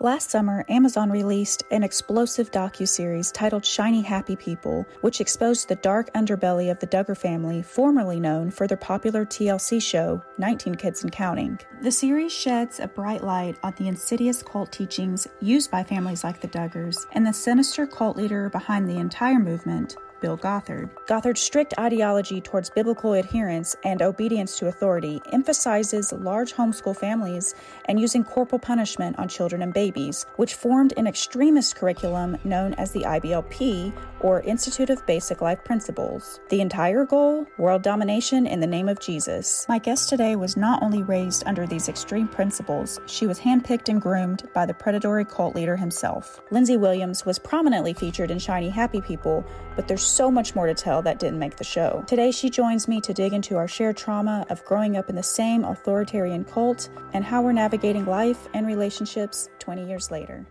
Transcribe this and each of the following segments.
Last summer, Amazon released an explosive docu-series titled Shiny Happy People, which exposed the dark underbelly of the Duggar family, formerly known for their popular TLC show, 19 Kids and Counting. The series sheds a bright light on the insidious cult teachings used by families like the Duggars and the sinister cult leader behind the entire movement, Bill Gothard. Gothard's strict ideology towards biblical adherence and obedience to authority emphasizes large homeschool families and using corporal punishment on children and babies, which formed an extremist curriculum known as the IBLP, or Institute of Basic Life Principles. The entire goal world domination in the name of Jesus. My guest today was not only raised under these extreme principles, she was handpicked and groomed by the predatory cult leader himself. Lindsey Williams was prominently featured in Shiny Happy People, but there's so much more to tell that didn't make the show. Today, she joins me to dig into our shared trauma of growing up in the same authoritarian cult and how we're navigating life and relationships 20 years later.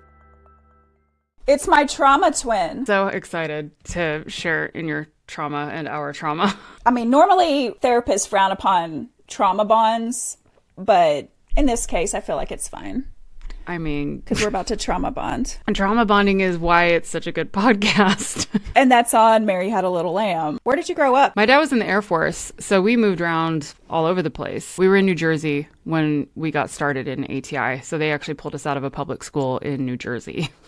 It's my trauma twin. So excited to share in your trauma and our trauma. I mean, normally therapists frown upon trauma bonds, but in this case, I feel like it's fine. I mean, because we're about to trauma bond. And trauma bonding is why it's such a good podcast. and that's on Mary Had a Little Lamb. Where did you grow up? My dad was in the Air Force, so we moved around all over the place. We were in New Jersey when we got started in ATI, so they actually pulled us out of a public school in New Jersey.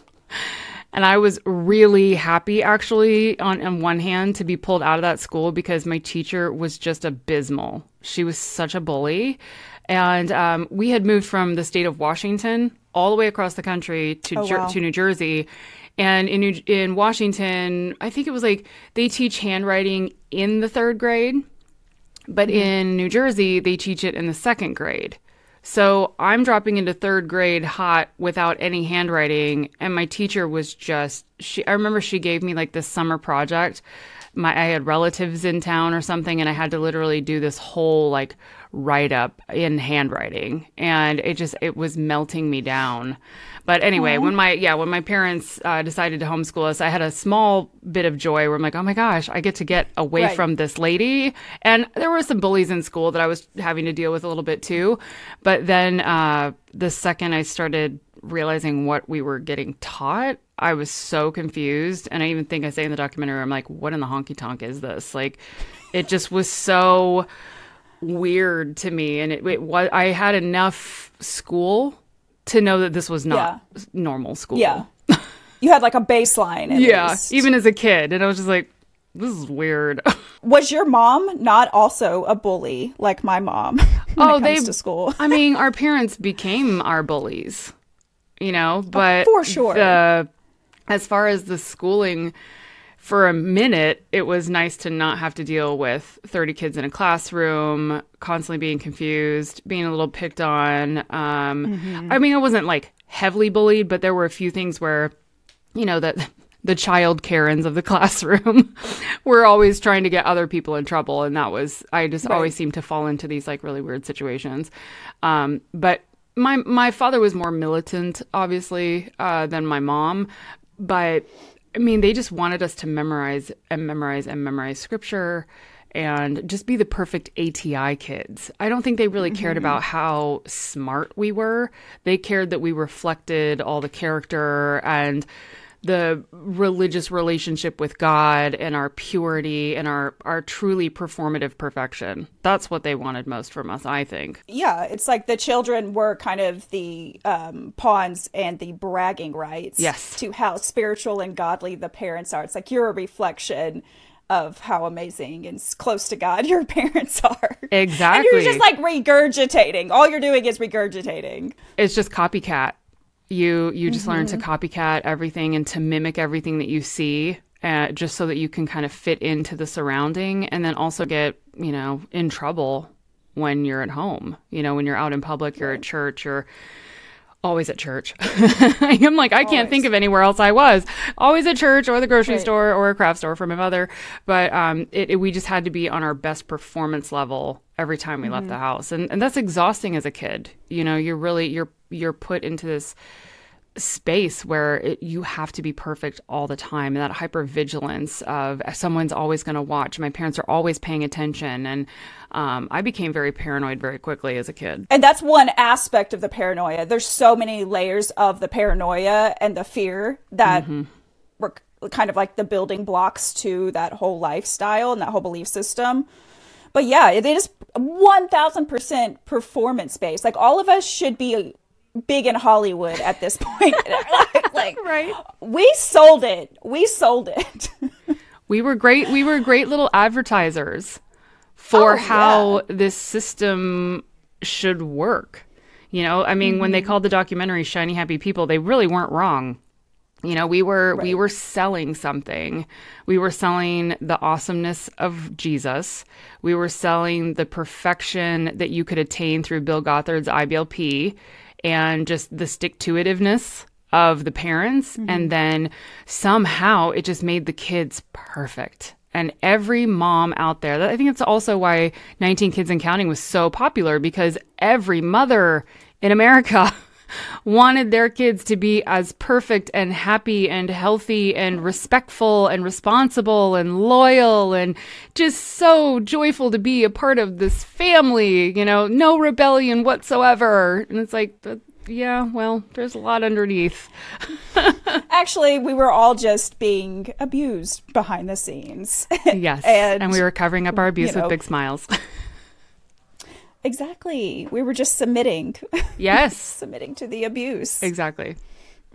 And I was really happy, actually, on, on one hand, to be pulled out of that school because my teacher was just abysmal. She was such a bully. And um, we had moved from the state of Washington all the way across the country to Oh, Jer- wow. to New Jersey. And in New- in Washington, I think it was like they teach handwriting in the third grade, but mm-hmm. in New Jersey they teach it in the second grade. So I'm dropping into third grade hot without any handwriting, and my teacher was just she. I remember she gave me like this summer project. My I had relatives in town or something, and I had to literally do this whole like write up in handwriting, and it just it was melting me down. But anyway, when my yeah when my parents uh, decided to homeschool us, I had a small bit of joy where I'm like, oh my gosh, I get to get away Right. from this lady. And there were some bullies in school that I was having to deal with a little bit too. But then uh, the second I started realizing what we were getting taught, I was so confused. And I even think I say in the documentary, I'm like, what in the honky tonk is this? Like, it just was so weird to me. And it, it was, I had enough school to know that this was not normal school. Yeah. You had like a baseline. Yeah. least. Even as a kid. And I was just like, this is weird. Was your mom not also a bully like my mom? Oh, they- to school. I mean, our parents became our bullies, you know, but for sure. The, as far as the schooling, for a minute, it was nice to not have to deal with 30 kids in a classroom, constantly being confused, being a little picked on. Um, Mm-hmm. I mean, I wasn't like heavily bullied, but there were a few things where, you know, that the child Karens of the classroom were always trying to get other people in trouble. And that was, I just Right. always seemed to fall into these like really weird situations. Um, but my, my father was more militant, obviously, uh, than my mom. But I mean, they just wanted us to memorize and memorize and memorize scripture and just be the perfect ATI kids. I don't think they really cared mm-hmm. about how smart we were. They cared that we reflected all the character and the religious relationship with God and our purity and our, our truly performative perfection. That's what they wanted most from us, I think. yeah, it's like the children were kind of the um, pawns and the bragging rights. Yes. To how spiritual and godly the parents are. It's like you're a reflection of how amazing and close to God your parents are. Exactly. And Exactly. you're just like regurgitating. All you're doing is regurgitating. it's just copycat. You you just learn to Mm-hmm. copycat everything and to mimic everything that you see, uh, just so that you can kind of fit into the surrounding, and then also get you know in trouble when you're at home. You know when you're out in public, you're at church, you're always at church. I'm like I can't think of anywhere else I was. Always at church or the grocery Right. store or a craft store for my mother. But um, it, it- we just had to be on our best performance level every time we left Mm-hmm. the house, and and that's exhausting as a kid. You know, you're really you're you're put into this space where it, you have to be perfect all the time. And that hypervigilance of someone's always going to watch. My parents are always paying attention. And um, i became very paranoid very quickly as a kid. And that's one aspect of the paranoia. There's so many layers of the paranoia and the fear that mm-hmm. were kind of like the building blocks to that whole lifestyle and that whole belief system. But yeah it is 1000% performance based like all of us should be big in Hollywood at this point. like, right. We sold it. We sold it. we were great. We were great little advertisers for oh, how yeah. this system should work. You know, I mean, mm-hmm. when they mm-hmm. called the documentary "Shiny Happy People," they really weren't wrong. You know, we were right. we were selling something. We were selling the awesomeness of Jesus. We were selling the perfection that you could attain through Bill Gothard's IBLP and just the stick to itiveness of the parents. Mm-hmm. And then somehow it just made the kids perfect. And every mom out there, I think it's also why 19 Kids and Counting was so popular because every mother in America wanted their kids to be as perfect and happy and healthy and respectful and responsible and loyal and just so joyful to be a part of this family, you know, no rebellion whatsoever. And it's like, yeah, well, there's a lot underneath. Actually, we were all just being abused behind the scenes. yes. and, and we were covering up our abuse you know, with big smiles. exactly. We were just submitting. Yes. submitting to the abuse. Exactly.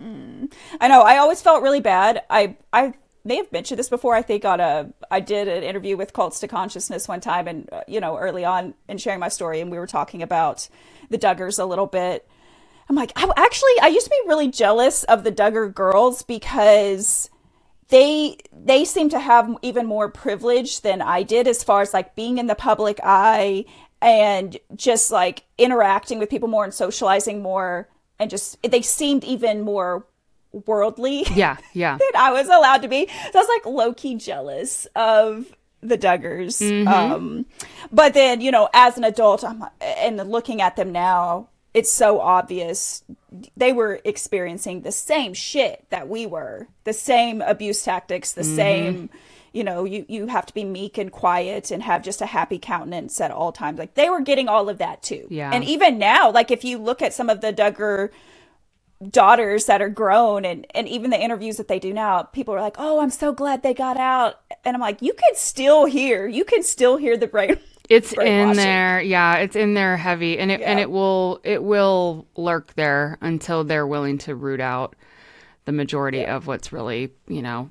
Mm. I know. I always felt really bad. I I may have mentioned this before. I think on a I did an interview with Cults to Consciousness one time, and uh, you know, early on in sharing my story, and we were talking about the Duggars a little bit, I'm like, I actually I used to be really jealous of the Duggar girls because they they seem to have even more privilege than I did as far as like being in the public eye and just like interacting with people more and socializing more and just they seemed even more worldly. Yeah, yeah. than I was allowed to be. So I was like low key jealous of the Duggars. Mm-hmm. Um, but then, you know, as an adult, I'm and looking at them now, it's so obvious they were experiencing the same shit that we were the same abuse tactics the mm-hmm. same you know you you have to be meek and quiet and have just a happy countenance at all times like they were getting all of that too yeah and even now like if you look at some of the duggar daughters that are grown and and even the interviews that they do now people are like oh i'm so glad they got out and i'm like you can still hear you can still hear the brain it's in there, yeah. It's in there heavy, and it yeah. and it will it will lurk there until they're willing to root out the majority yeah. of what's really you know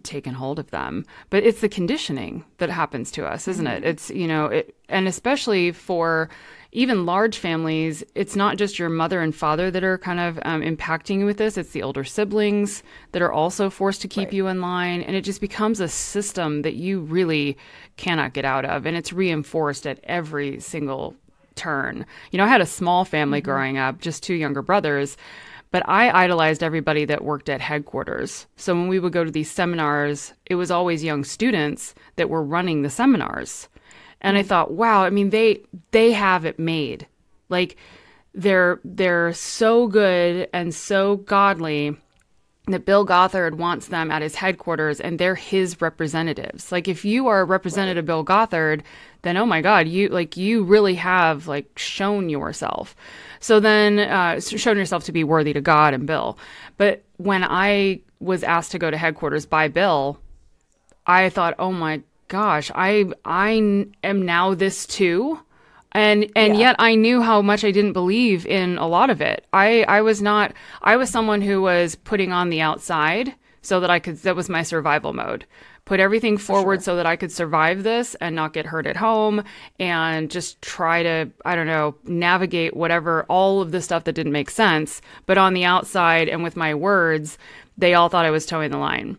taken hold of them. But it's the conditioning that happens to us, isn't mm-hmm. it? It's you know it, and especially for even large families, it's not just your mother and father that are kind of um, impacting you with this. It's the older siblings that are also forced to keep right. you in line. And it just becomes a system that you really cannot get out of. And it's reinforced at every single turn. You know, I had a small family mm-hmm. growing up, just two younger brothers. But I idolized everybody that worked at headquarters. So when we would go to these seminars, it was always young students that were running the seminars and I mm. thought, wow, I mean they they have it made. Like they're they're so good and so godly that Bill Gothard wants them at his headquarters and they're his representatives. Like if you are a Representative right. Bill Gothard, then oh my god, you like you really have like shown yourself. So then uh shown yourself to be worthy to God and Bill. But when I was asked to go to headquarters by Bill, I thought, "Oh my gosh, I I am now this too. And and yeah. yet I knew how much I didn't believe in a lot of it. I I was not I was someone who was putting on the outside so that I could that was my survival mode. Put everything forward sure. so that I could survive this and not get hurt at home and just try to I don't know, navigate whatever all of the stuff that didn't make sense, but on the outside and with my words, they all thought I was toeing the line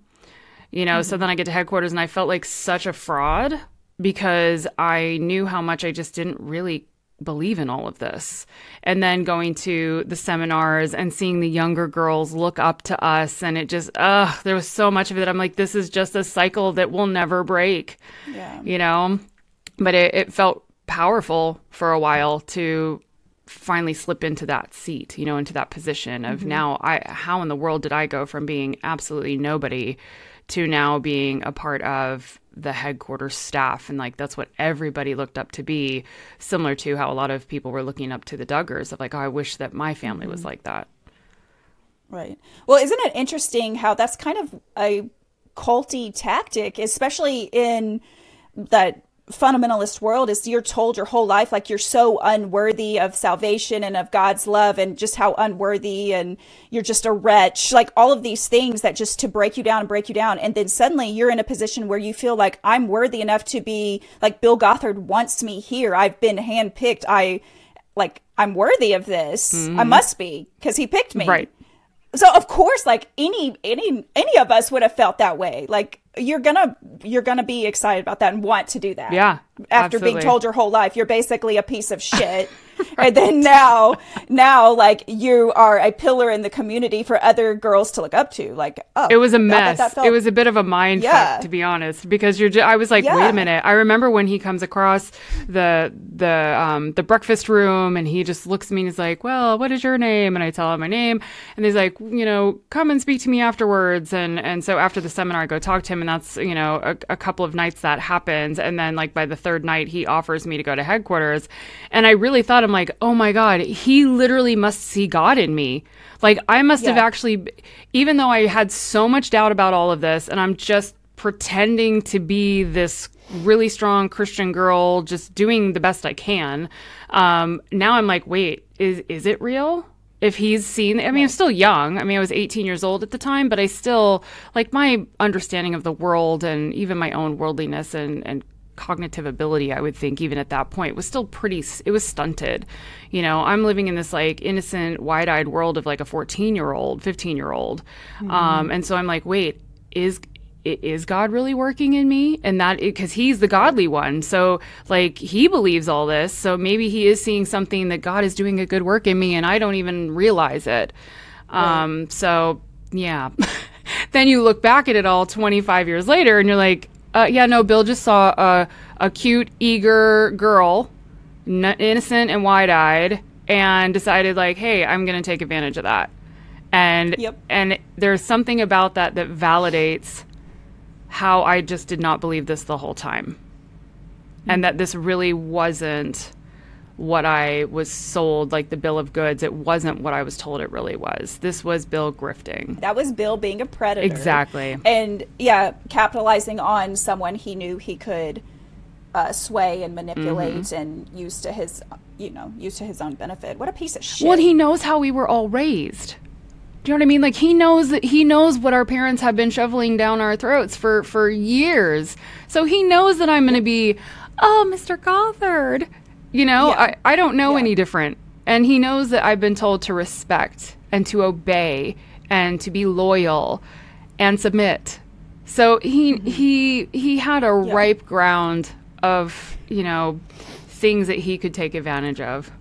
you know mm-hmm. so then i get to headquarters and i felt like such a fraud because i knew how much i just didn't really believe in all of this. And then going to the seminars and seeing the younger girls look up to us and it just ugh there was so much of it. I'm like this is just a cycle that will never break yeah. you know? But it, it felt powerful for a while to finally slip into that seat, you know, into that position of mm-hmm. now I how in the world did I go from being absolutely nobody to now being a part of the headquarters staff and like that's what everybody looked up to be similar to how a lot of people were looking up to the Duggars of like oh I wish that my family was mm-hmm. like that. Right. Well, isn't it interesting how that's kind of a culty tactic, especially in that fundamentalist world is you're told your whole life like you're so unworthy of salvation and of God's love and just how unworthy and you're just a wretch like all of these things that just to break you down and break you down. And then suddenly you're in a position where you feel like I'm worthy enough to be like Bill Gothard wants me here. I've been handpicked. I like I'm worthy of this. I mm-hmm. must be because he picked me. Right. so of course like any any any of us would have felt that way. Like you're gonna you're gonna be excited about that and want to do that Yeah, after being told your whole life you're basically a piece of shit and then now now like you are a pillar in the community for other girls to look up to like oh It was a mess. that felt- It was a bit of a mind Yeah. fuck, to be honest, because you're. Just, I was like, wait a minute. I remember when he comes across the the um the breakfast room, and he just looks at me and he's like, "Well, what is your name?" And I tell him my name, and he's like, you know, come and speak to me afterwards. And and so after the seminar, I go talk to him, and that's you know a, a couple of nights that happens, and then like by the third night, he offers me to go to headquarters, and I really thought I'm like, oh my god, he literally must see God in me. Like I must have actually, even though I had so much doubt about all of this, and I'm just pretending to be this really strong Christian girl, just doing the best I can. Um, now I'm like, wait, is is it real? If he's seen, I mean, I'm still young. I mean, I was 18 years old at the time, but I still like my understanding of the world and even my own worldliness and and cognitive ability i would think even at that point was still pretty it was stunted. You know i'm living in this like innocent wide-eyed world of like a 14 year old 15 year old um and so i'm like wait is is god really working in me? And that because he's the godly one. So like he believes all this. So maybe he is seeing something that god is doing a good work in me and i don't even realize it. Um so yeah. Then you look back at it all 25 years later and you're like uh, yeah, no, Bill just saw a, a cute, eager girl, n- innocent and wide eyed, and decided, like, hey, I'm going to take advantage of that. And, Yep. and there's something about that that validates how I just did not believe this the whole time. And that this really wasn't what I was sold, like the bill of goods. It wasn't what I was told it really was. This was Bill grifting. that was bill being a predator Exactly. and yeah capitalizing on someone he knew he could uh, sway and manipulate Mm-hmm. and use to his you know use to his own benefit what a piece of shit Well, he knows how we were all raised. Do you know what I mean? Like he knows that he knows what our parents have been shoveling down our throats for for years. So he knows that I'm going to be, oh, Mr. Gothard. You know, Yeah. I I don't know Yeah. any different. And he knows that I've been told to respect and to obey and to be loyal and submit. So he he he had a Mm-hmm. Yeah. ripe ground of, you know, things that he could take advantage of.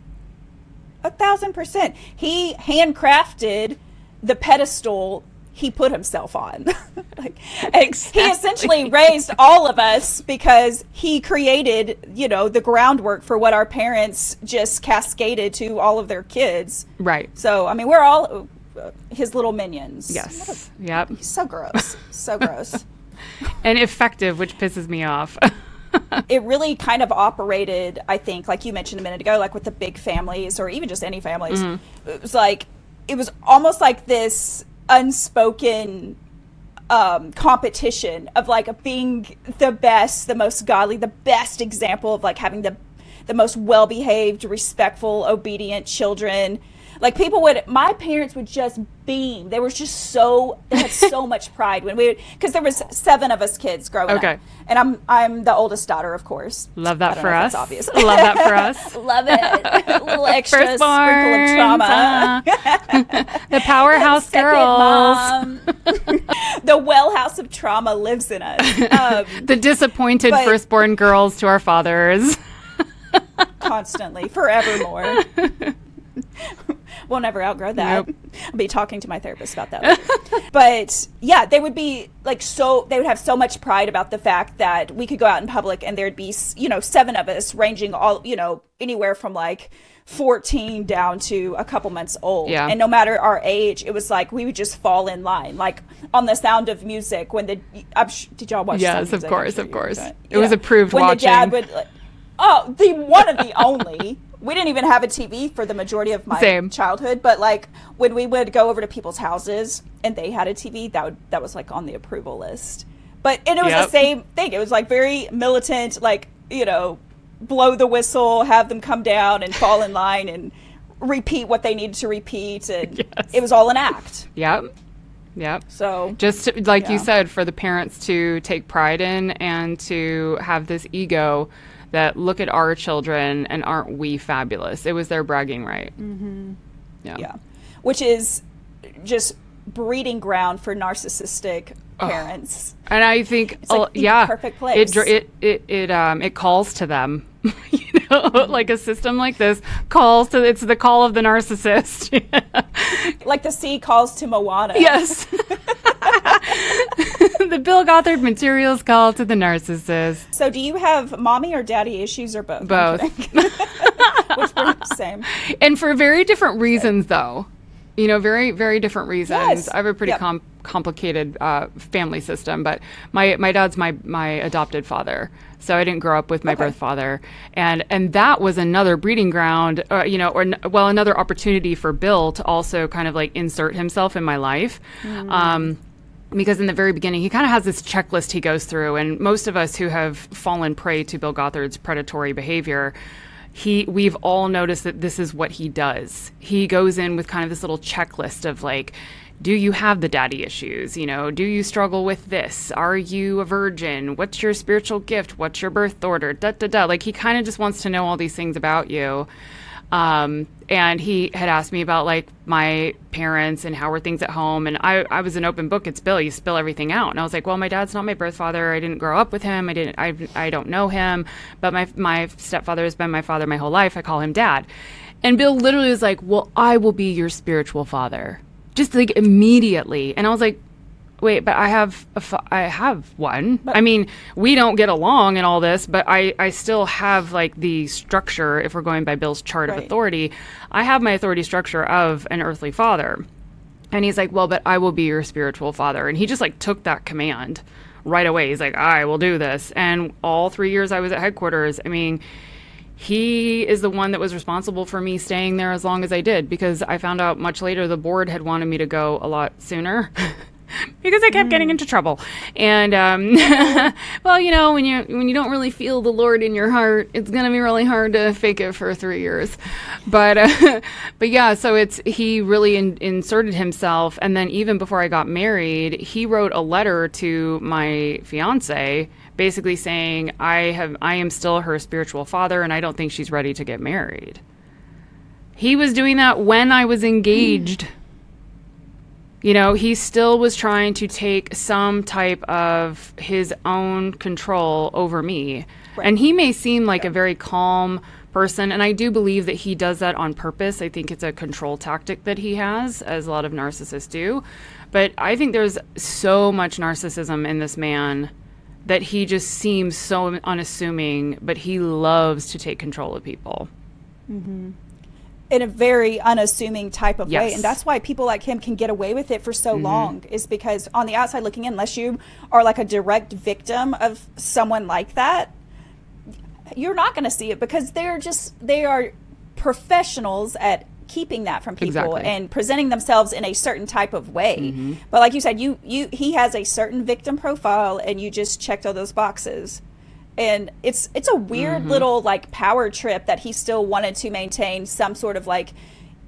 A thousand percent. He handcrafted the pedestal he put himself on. like, and He essentially raised all of us because he created, you know, the groundwork for what our parents just cascaded to all of their kids. Right. So, I mean, we're all uh, his little minions. Yes. Yep. He's so gross. so gross. And effective, which pisses me off. it really kind of operated, I think, like you mentioned a minute ago, like with the big families or even just any families. Mm-hmm. It was like, it was almost like this unspoken um, competition of like being the best, the most godly, the best example of like having the the most well behaved, respectful, obedient children. Like people would, my parents would just beam. They were just so they had so much pride when we because there was seven of us kids growing Okay. up, and I'm I'm the oldest daughter, of course. Love that for us. obvious. Love that for us. Love it. A little extra sprinkle of trauma. uh, the powerhouse Second girls. the well house of trauma lives in us. Um, The disappointed But- firstborn girls to our fathers. constantly, forevermore. We'll never outgrow that. I'll be talking to my therapist about that. but yeah, they would be like so. They would have so much pride about the fact that we could go out in public and there'd be you know seven of us, ranging all you know anywhere from like. 14 down to a couple months old. Yeah. And no matter our age, it was like we would just fall in line. Like on the sound of music when the I'm sh- did y'all watch Yes, of Music? course, sure of course. did. It was approved when the dad would like, Oh, the one of the only. We didn't even have a TV for the majority of my Same. childhood, but like when we would go over to people's houses and they had a TV, that would that was like on the approval list. But and it was Yep. the same thing. It was like very militant, like you know, blow the whistle, have them come down and fall in line and repeat what they needed to repeat, and Yes. it was all an act. Yep. Yep. So Just to, like you said, for the parents to take pride in and to have this ego that look at our children and aren't we fabulous? It was their bragging right. Mm-hmm. Yeah. yeah, which is just breeding ground for narcissistic parents. And I think, like oh, yeah, perfect place. dr- it it it um it calls to them. you know, like a system like this calls to it's the call of the narcissist. Like the sea calls to Moana. yes. the Bill Gothard materials call to the narcissist. So, do you have mommy or daddy issues or both? Both. Which were the same. and for very different reasons though you know very very different reasons Yes. i have a pretty Yep. com- complicated uh, family system but my my dad's my my adopted father so i didn't grow up with my Okay. birth father. And and that was another breeding ground uh, you know or well another opportunity for bill to also kind of like insert himself in my life. Um because in the very beginning he kind of has this checklist he goes through and most of us who have fallen prey to bill gothard's predatory behavior he we've all noticed that this is what he does. He goes in with kind of this little checklist of like do you have the daddy issues? You know do you struggle with this? Are you a virgin? What's your spiritual gift? What's your birth order? Da da da. Like he kind of just wants to know all these things about you. Um, and he had asked me about like my parents and how were things at home. And I, I was an open book. It's bill. You spill everything out. And i was like well my dad's not my birth father. I didn't grow up with him. I didn't i, I don't know him. But my, my stepfather has been my father my whole life. I call him dad. And bill literally was like well i will be your spiritual father just like immediately. And i was like wait but i have a fa- i have one. I mean we don't get along and all this but i i still have like the structure if we're going by bill's chart of authority i have my authority structure of an earthly father. And he's like well but i will be your spiritual father. And he just like took that command right away. He's like i will do this. And all three years i was at headquarters i mean he is the one that was responsible for me staying there as long as I did because I found out much later the board had wanted me to go a lot sooner. because I kept getting into trouble, and um, well, you know, when you when you don't really feel the Lord in your heart, it's gonna be really hard to fake it for three years. But uh, but yeah, so it's he really in, inserted himself, and then even before I got married, he wrote a letter to my fiance basically saying I have I am still her spiritual father and I don't think she's ready to get married. He was doing that when I was engaged. Hmm. You know, he still was trying to take some type of his own control over me. And he may seem like a very calm person, and I do believe that he does that on purpose. I think it's a control tactic that he has, as a lot of narcissists do. But I think there's so much narcissism in this man that he just seems so unassuming, but he loves to take control of people. in a very unassuming type of way Yes. Mm-hmm. and that's why people like him can get away with it for so long is because on the outside looking in unless you are like a direct victim of someone like that you're not going to see it because they're just they are professionals at keeping that from people Exactly. and presenting themselves in a certain type of way Mm-hmm. but like you said you you he has a certain victim profile and you just checked all those boxes and it's it's a weird little like power trip that he still wanted to maintain some sort of like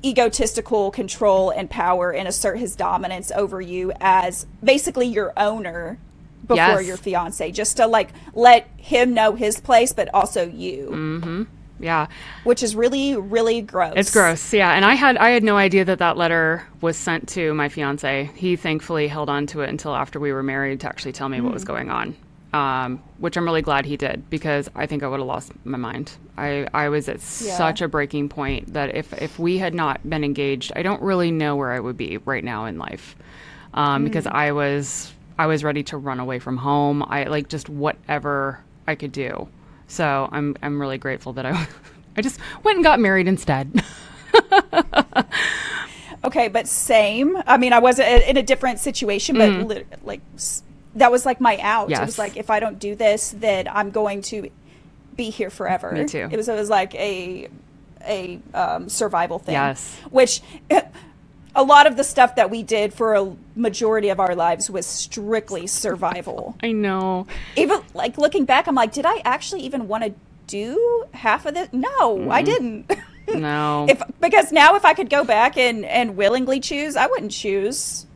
egotistical control and power and assert his dominance over you as basically your owner before Yes. your fiance just to like let him know his place but also you Yeah. which is really really gross It's gross, yeah. And I had I had no idea that that letter was sent to my fiance. He thankfully held on to it until after we were married to actually tell me what was going on. um, which I'm really glad he did because I think I would have lost my mind. I, I was at Yeah. such a breaking point that if, if we had not been engaged, I don't really know where I would be right now in life um, because I was I was ready to run away from home. I like just whatever I could do. So I'm I'm really grateful that I I just went and got married instead. Okay, but same. I mean, I was in a different situation, but lit- like that was like my out. It Mm-hmm. Was like if I don't do this, then I'm going to be here forever. Me too. It was it was like a a um, survival thing. Yes. Which a lot of the stuff that we did for a majority of our lives was strictly survival. I know. even like looking back, I'm like, did I actually even want to do half of this? No, I didn't. No. if because now if I could go back and and willingly choose, I wouldn't choose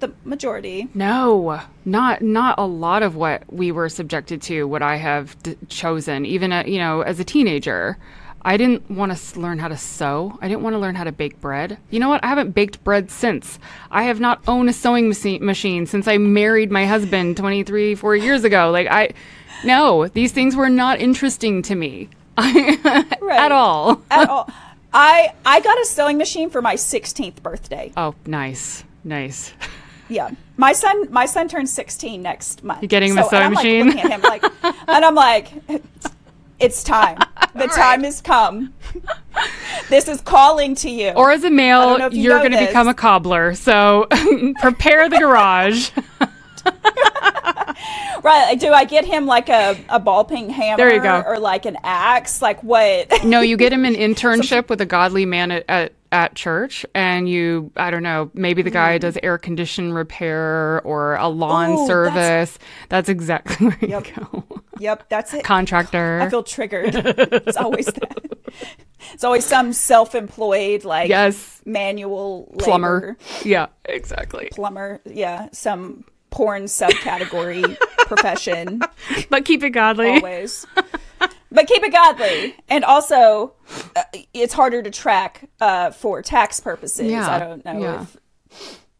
the majority. No, not not a lot of what we were subjected to would I have d- chosen. Even a, you know, as a teenager, I didn't want to learn how to sew. I didn't want to learn how to bake bread. You know what? I haven't baked bread since. I have not owned a sewing machine since I married my husband 23, 4 years ago. Like I no, these things were not interesting to me. At all. At all. I I got a sewing machine for my 16th birthday. Oh, nice. Nice. Yeah, my son my son turns 16 next month. You're getting him a sewing like, machine? at him like, and I'm like, it's time. The time has come. this is calling to you. Or as a male, you you're going to become a cobbler. So prepare the garage. right? Do I get him like a, a ball peen hammer? There you go. Or like an axe? Like what? No, you get him an internship with a godly man at, at, at church, and you, I don't know, maybe the guy mm. does air condition repair or a lawn Ooh, service. that's- That's, exactly where Yep. you go. yep, that's it. Contractor. I feel triggered. it's always that. It's always some self-employed like yes. manual Plumber. labor. Yeah, exactly. plumber. Yeah, some porn subcategory profession. But keep it godly. always. But keep it godly, and also uh, it's harder to track uh, for tax purposes. Yeah, I don't know yeah.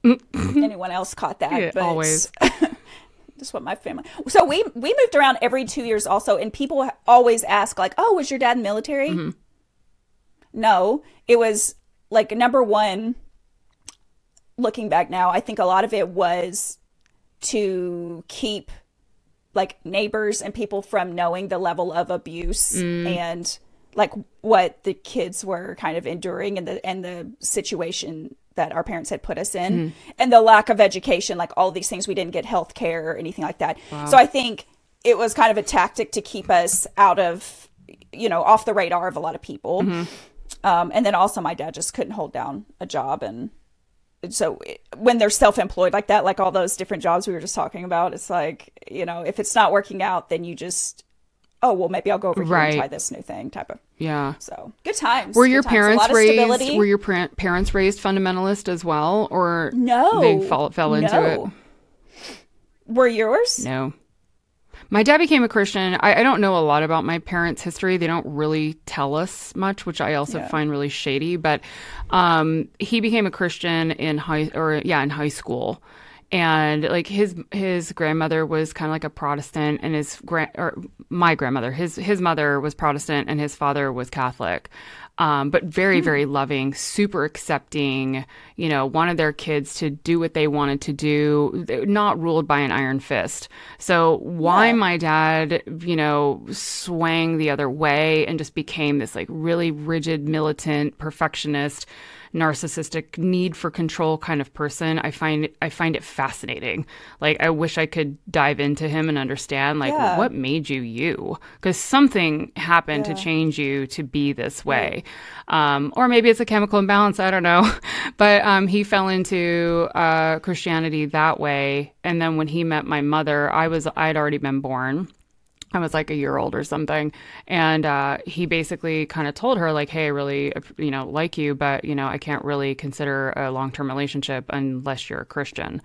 if anyone else caught that. Yeah, but always. just what my family. So we we moved around every two years also, and people always ask like, "Oh, was your dad in the military?" Mm-hmm. No, it was like number one. Looking back now, I think a lot of it was to keep like neighbors and people from knowing the level of abuse Mm. and like what the kids were kind of enduring and the and the situation that our parents had put us in Mm. and the lack of education like all these things we didn't get health care or anything like that so i think it was kind of a tactic to keep us out of you know off the radar of a lot of people Mm-hmm. um, and then also my dad just couldn't hold down a job and so when they're self-employed like that like all those different jobs we were just talking about it's like you know if it's not working out then you just oh well maybe i'll go over here Right. and try this new thing type of Yeah. so good times Were your times. Parents raised? Were your par- parents raised fundamentalist as well, or no they fell fell into no. it? were yours No. My dad became a Christian. I, I don't know a lot about my parents' history. They don't really tell us much, which I also Yeah. find really shady. But um, he became a Christian in high or yeah in high school, and like his his grandmother was kind of like a Protestant, and his grand or my grandmother his his mother was Protestant, and his father was Catholic. Um, but very, very loving, super accepting, you know, wanted their kids to do what they wanted to do, not ruled by an iron fist. So, why Yeah. my dad, you know, swang the other way and just became this like really rigid, militant, perfectionist, narcissistic need for control kind of person i find i find it fascinating. Like i wish i could dive into him and understand like Yeah. what made you you? Because something happened Yeah. to change you to be this way. Um, or maybe it's a chemical imbalance i don't know. But um, he fell into uh, christianity that way. And then when he met my mother i was i'd already been born I was like a year old or something. And uh, he basically kind of told her, like, hey, I really, you know, like you, but, you know, I can't really consider a long term relationship unless you're a Christian.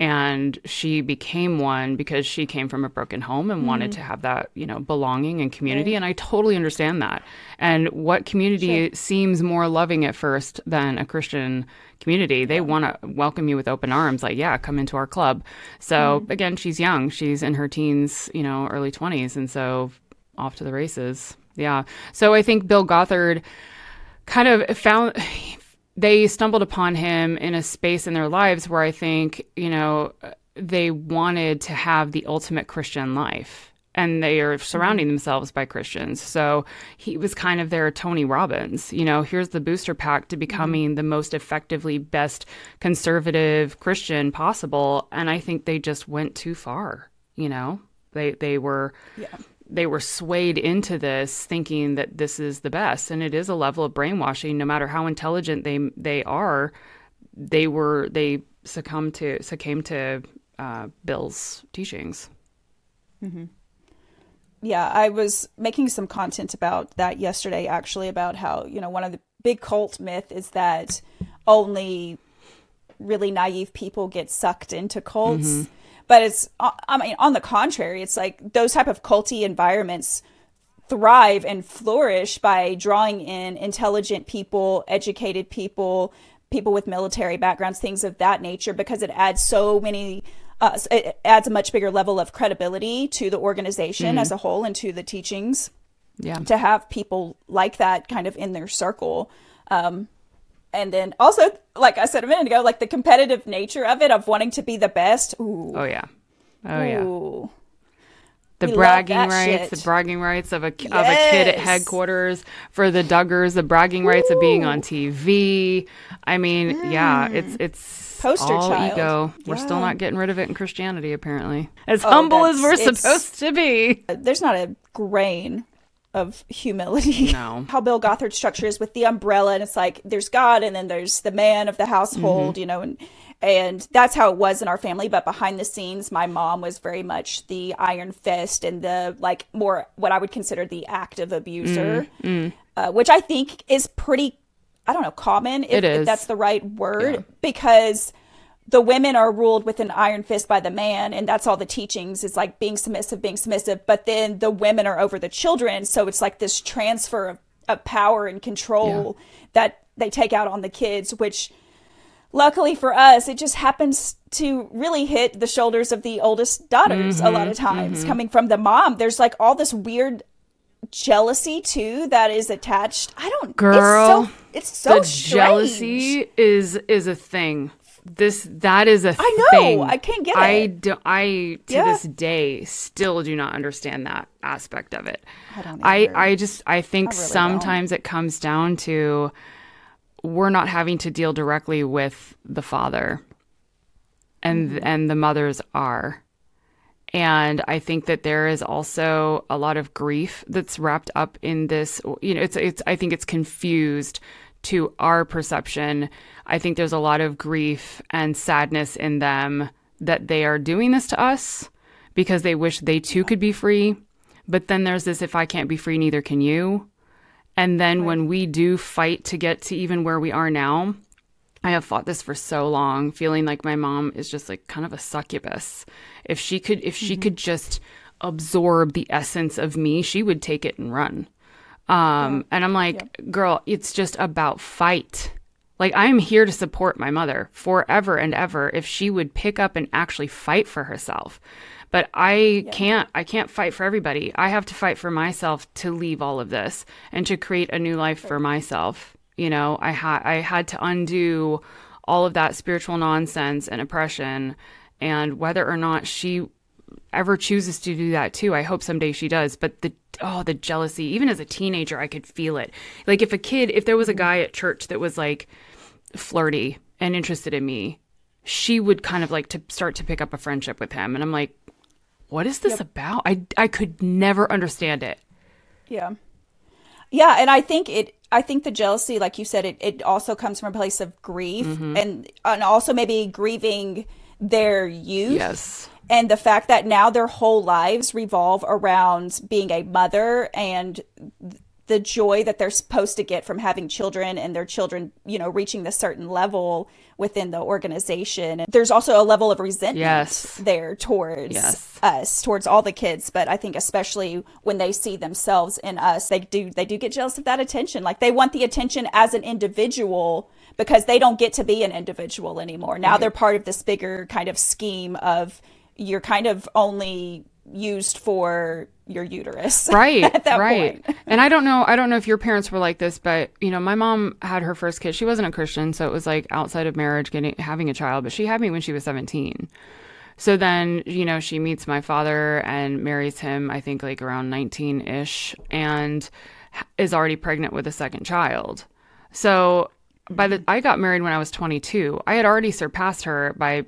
and she became one because she came from a broken home and mm-hmm. wanted to have that you know belonging and community right. and i totally understand that and what community sure. seems more loving at first than a christian community. They want to welcome you with open arms like yeah come into our club. So mm-hmm. again she's young. She's in her teens you know early 20s and so off to the races. Yeah. So i think bill gothard kind of found they stumbled upon him in a space in their lives where I think, you know, they wanted to have the ultimate Christian life and they are surrounding mm-hmm. themselves by Christians. So he was kind of their Tony Robbins. You know, here's the booster pack to becoming mm-hmm. the most effectively best conservative Christian possible. And I think they just went too far, you know? They they were yeah they were swayed into this thinking that this is the best and it is a level of brainwashing no matter how intelligent they they are they were they succumbed to succumbed to uh, bill's teachings mm-hmm. Yeah i was making some content about that yesterday actually about how you know one of the big cult myth is that only really naive people get sucked into cults. Mm-hmm. But it's i mean on the contrary it's like those type of culty environments thrive and flourish by drawing in intelligent people educated people people with military backgrounds things of that nature because it adds so many uh, it adds a much bigger level of credibility to the organization mm-hmm. as a whole and to the teachings yeah. to have people like that kind of in their circle. Um, and then also like i said a minute ago like the competitive nature of it of wanting to be the best. Ooh. oh yeah. Oh yeah the we bragging rights, shit. the bragging rights of a yes. of a kid at headquarters for the Duggars, the bragging Ooh. rights of being on TV. I mean, mm. yeah, it's it's poster all child. ego. We're still not getting rid of it in Christianity, apparently. As oh, humble as we're supposed to be. There's not a grain of humility. No. How Bill Gothard structures with the umbrella and it's like there's God and then there's the man of the household, mm-hmm. you know, and and that's how it was in our family, but behind the scenes my mom was very much the iron fist and the like more what I would consider the active abuser, mm, Uh, which I think is pretty I don't know, common if, if that's the right word. Yeah. because the women are ruled with an iron fist by the man and that's all the teachings is like being submissive being submissive. But then the women are over the children so it's like this transfer of, of power and control yeah. that they take out on the kids which luckily for us it just happens to really hit the shoulders of the oldest daughters mm-hmm, a lot of mm-hmm, times mm-hmm. coming from the mom there's like all this weird jealousy too that is attached i don't girl it's so, it's so the strange. jealousy is is a thing this that is a I know thing. I can't get it. I do, I to yeah. this day still do not understand that aspect of it. I don't. I I just I think I really sometimes don't. it comes down to we're not having to deal directly with the father, and mm-hmm. and the mothers are. And I think that there is also a lot of grief that's wrapped up in this. You know, it's it's. I think it's confused to our perception I think there's a lot of grief and sadness in them that they are doing this to us because they wish they too could be free. But then there's this if I can't be free, neither can you. And then right. when we do fight to get to even where we are now, I have fought this for so long, feeling like my mom is just like kind of a succubus. If she could if she mm-hmm. could just absorb the essence of me, she would take it and run. Um, yeah. and I'm like, yeah. girl, it's just about fight. Like, I'm here to support my mother forever and ever if she would pick up and actually fight for herself. But I yeah. can't, I can't fight for everybody. I have to fight for myself to leave all of this and to create a new life for myself. You know, I had, I had to undo all of that spiritual nonsense and oppression. And whether or not she ever chooses to do that too. I hope someday she does. But the oh, the jealousy, even as a teenager, I could feel it. Like if a kid, if there was a guy at church that was like flirty and interested in me, she would kind of like to start to pick up a friendship with him. And I'm like, what is this yep. about? I, I could never understand it. Yeah. Yeah. And I think it, I think the jealousy, like you said, it, it also comes from a place of grief mm-hmm. and, and also maybe grieving their youth. Yes. And the fact that now their whole lives revolve around being a mother and the joy that they're supposed to get from having children and their children, you know, reaching the certain level within the organization. There's also a level of resentment Yes. there towards Yes. us, towards all the kids, but I think especially when they see themselves in us, they do they do get jealous of that attention. Like they want the attention as an individual because they don't get to be an individual anymore. Now they're part of this bigger kind of scheme of you're kind of only used for your uterus. right right point. and i don't know i don't know if your parents were like this but you know my mom had her first kid she wasn't a christian so it was like outside of marriage getting having a child but she had me when she was 17 so then you know she meets my father and marries him i think like around 19ish and is already pregnant with a second child so by the I got married when I was 22. I had already surpassed her by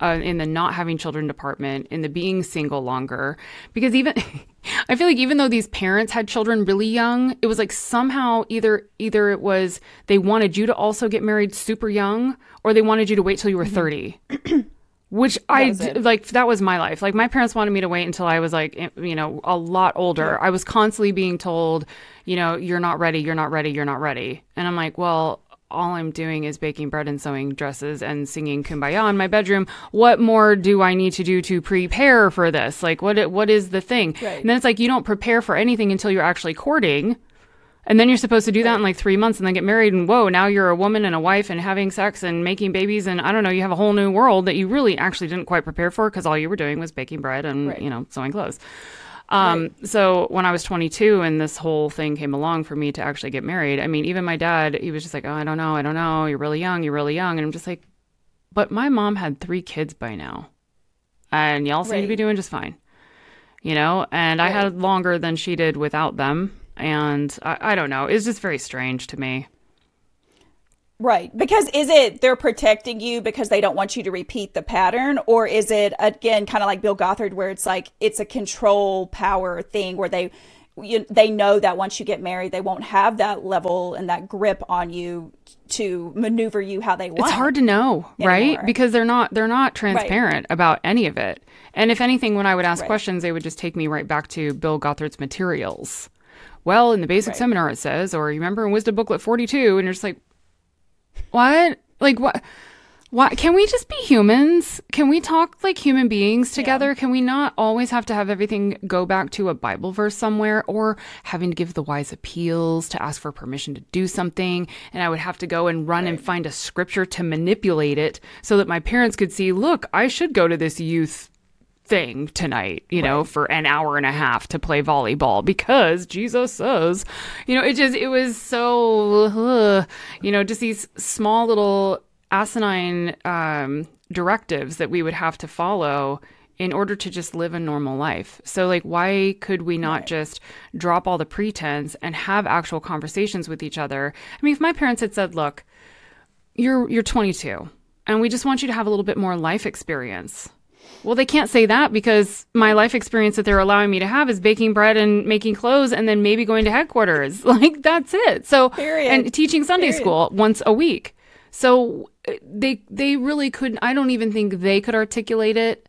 uh, in the not having children department, in the being single longer because even I feel like even though these parents had children really young, it was like somehow either either it was they wanted you to also get married super young or they wanted you to wait till you were 30. Which I like that was my life. Like my parents wanted me to wait until I was like you know a lot older. I was constantly being told, you know, you're not ready, you're not ready, you're not ready. And I'm like, well, all I'm doing is baking bread and sewing dresses and singing kumbaya in my bedroom. What more do I need to do to prepare for this? Like what what is the thing? Right. And then it's like you don't prepare for anything until you're actually courting. And then you're supposed to do that in like three months and then get married and whoa, now you're a woman and a wife and having sex and making babies and I don't know, you have a whole new world that you really actually didn't quite prepare for because all you were doing was baking bread and, Right. you know, sewing clothes. Um, so when I was 22 and this whole thing came along for me to actually get married, I mean, even my dad, he was just like, oh, I don't know, I don't know, you're really young, you're really young. And I'm just like, but my mom had three kids by now and y'all seem to be doing just fine, you know? And I had longer than she did without them. And I, I don't know. It's just very strange to me. Right. Because is it they're protecting you because they don't want you to repeat the pattern? Or is it, again, kind of like Bill Gothard, where it's like it's a control power thing where they. You, they know that once you get married, they won't have that level and that grip on you to maneuver you how they want. It's hard to know, right? Because they're not they're not transparent about any of it. And if anything, when I would ask Right. questions, they would just take me right back to Bill Gothard's materials. Well, in the basic Right. seminar it says, or you remember in Wisdom Booklet 42, and you're just like, what? Like what? Why can we just be humans? Can we talk like human beings together? Can we not always have to have everything go back to a Bible verse somewhere or having to give the wise appeals to ask for permission to do something? And I would have to go and run and find a scripture to manipulate it so that my parents could see, look, I should go to this youth thing tonight, you know, for an hour and a half to play volleyball because Jesus says, you know, it just, it was so, uh, you know, just these small little asinine um, directives that we would have to follow in order to just live a normal life. So, like, why could we not just drop all the pretense and have actual conversations with each other? I mean, if my parents had said, look, you're you're 22 and we just want you to have a little bit more life experience well they can't say that because my life experience that they're allowing me to have is baking bread and making clothes and then maybe going to headquarters like that's it so Period. and teaching sunday Period. school once a week so they they really couldn't i don't even think they could articulate it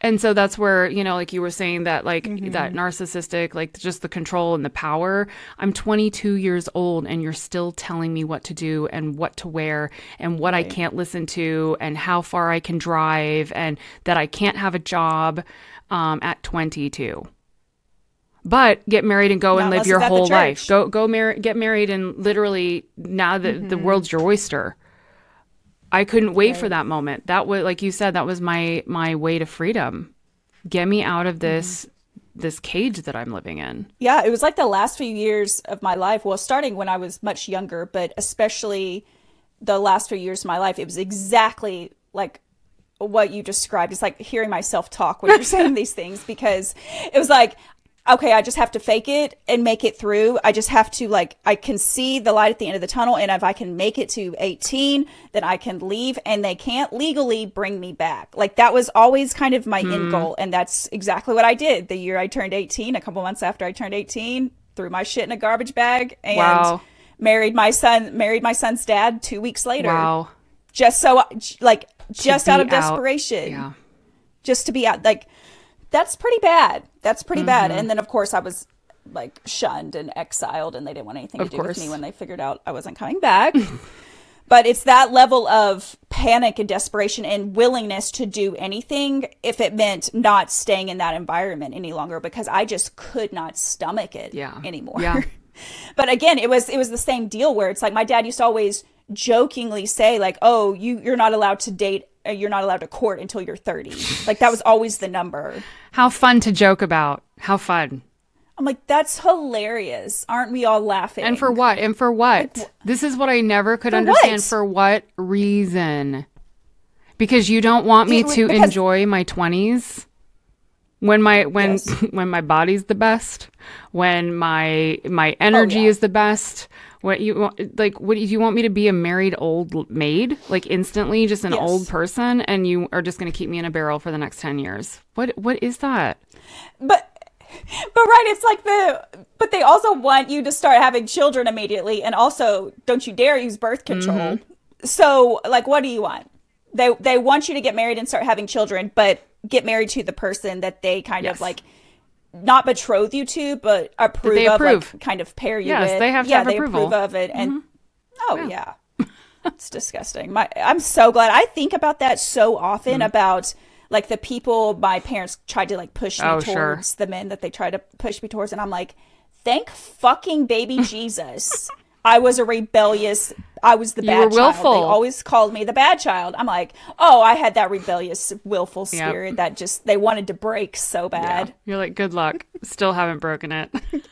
and so that's where you know like you were saying that like that narcissistic like just the control and the power. I'm 22 years old and you're still telling me what to do and what to wear and what i can't listen to and how far i can drive and that i can't have a job um, at 22 but get married and go and live your it's at the whole life. go go mar- get married and literally now that Mm-hmm. the world's your oyster I couldn't wait for that moment. That was like you said that was my my way to freedom. Get me out of this Mm-hmm. this cage that I'm living in. Yeah, it was like the last few years of my life. Well, starting when I was much younger, but especially the last few years of my life, it was exactly like what you described. It's like hearing myself talk when you're saying these things because it was like, okay, I just have to fake it and make it through. I just have to like, I can see the light at the end of the tunnel. And if I can make it to 18, then I can leave and they can't legally bring me back. Like that was always kind of my end hmm. goal. And that's exactly what I did. The year I turned 18, a couple months after I turned 18, threw my shit in a garbage bag and Wow. married my son, married my son's dad two weeks later. Wow. Just so, like, just out of out- desperation Yeah. just to be out like that's pretty bad that's pretty bad Mm-hmm. and then of course i was like shunned and exiled, and they didn't want anything Of to do course. with me when they figured out I wasn't coming back. but it's that level of panic and desperation and willingness to do anything if it meant not staying in that environment any longer because I just could not stomach it Yeah. anymore. Yeah. but again, it was it was the same deal where it's like my dad used to always jokingly say like, "Oh, you you're not allowed to date Uh, you're not allowed to court until you're 30." like that was always the number. How fun to joke about. How fun. I'm like, "That's hilarious. Aren't we all laughing?" And for what? And for what? This is what I never could For understand. what? For what reason? Because you don't want me It to because- enjoy my 20s? When my when Yes. when my body's the best, when my my energy Oh, yeah. is the best, what you want like what do you want me to be a married old maid like instantly just an Yes. old person and you are just going to keep me in a barrel for the next 10 years. What what is that? but but right, it's like the but they also want you to start having children immediately and also don't you dare use birth control. Mm-hmm. So, like what do you want? They they want you to get married and start having children, but get married to the person that they kind Yes. of like not betroth you to, but approve they of, approve. like kind of pair you Yes, with. they have to yeah, have they approval. Mm-hmm. approve of it, and oh yeah, it's disgusting. My, I'm so glad. I think about that so often Mm-hmm. about like the people my parents tried to like push me Oh, towards, sure. the men that they tried to push me towards, and I'm like, thank fucking baby Jesus. I was a rebellious. I was the bad child. They always called me the bad child. I'm like, oh, I had that rebellious, willful Yep. spirit that just they wanted to break so bad. You're like good luck. Still haven't broken it.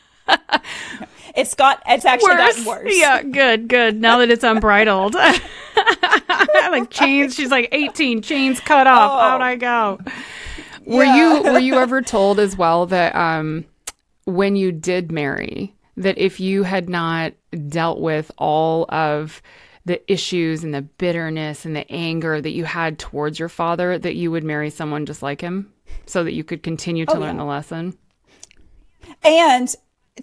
It's got. It's actually gotten worse. Yeah, good, good. Now that it's unbridled. like chains, she's like 18, chains cut off. Oh. Out I go. Were you were you ever told as well that um when you did marry that if you had not dealt with all of the issues and the bitterness and the anger that you had towards your father that you would marry someone just like him so that you could continue to Oh, learn yeah. the lesson? And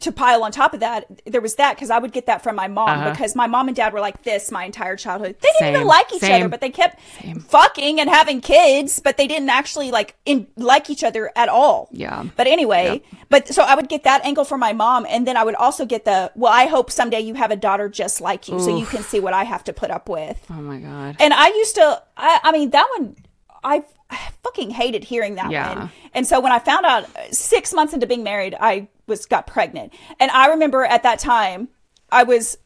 to pile on top of that, there was that because I would get that from my mom Uh-huh. because my mom and dad were like this my entire childhood. They didn't Same, even like each same, other, but they kept fucking and having kids, but they didn't actually like in like each other at all. Yeah. But anyway, but so I would get that angle from my mom, and then I would also get the well, I hope someday you have a daughter just like you, so you can see what I have to put up with. Oh my god. And I used to, I, I mean, that one, I, I fucking hated hearing that Yeah. one. And so when I found out six months into being married, I was got pregnant. And I remember at that time, I was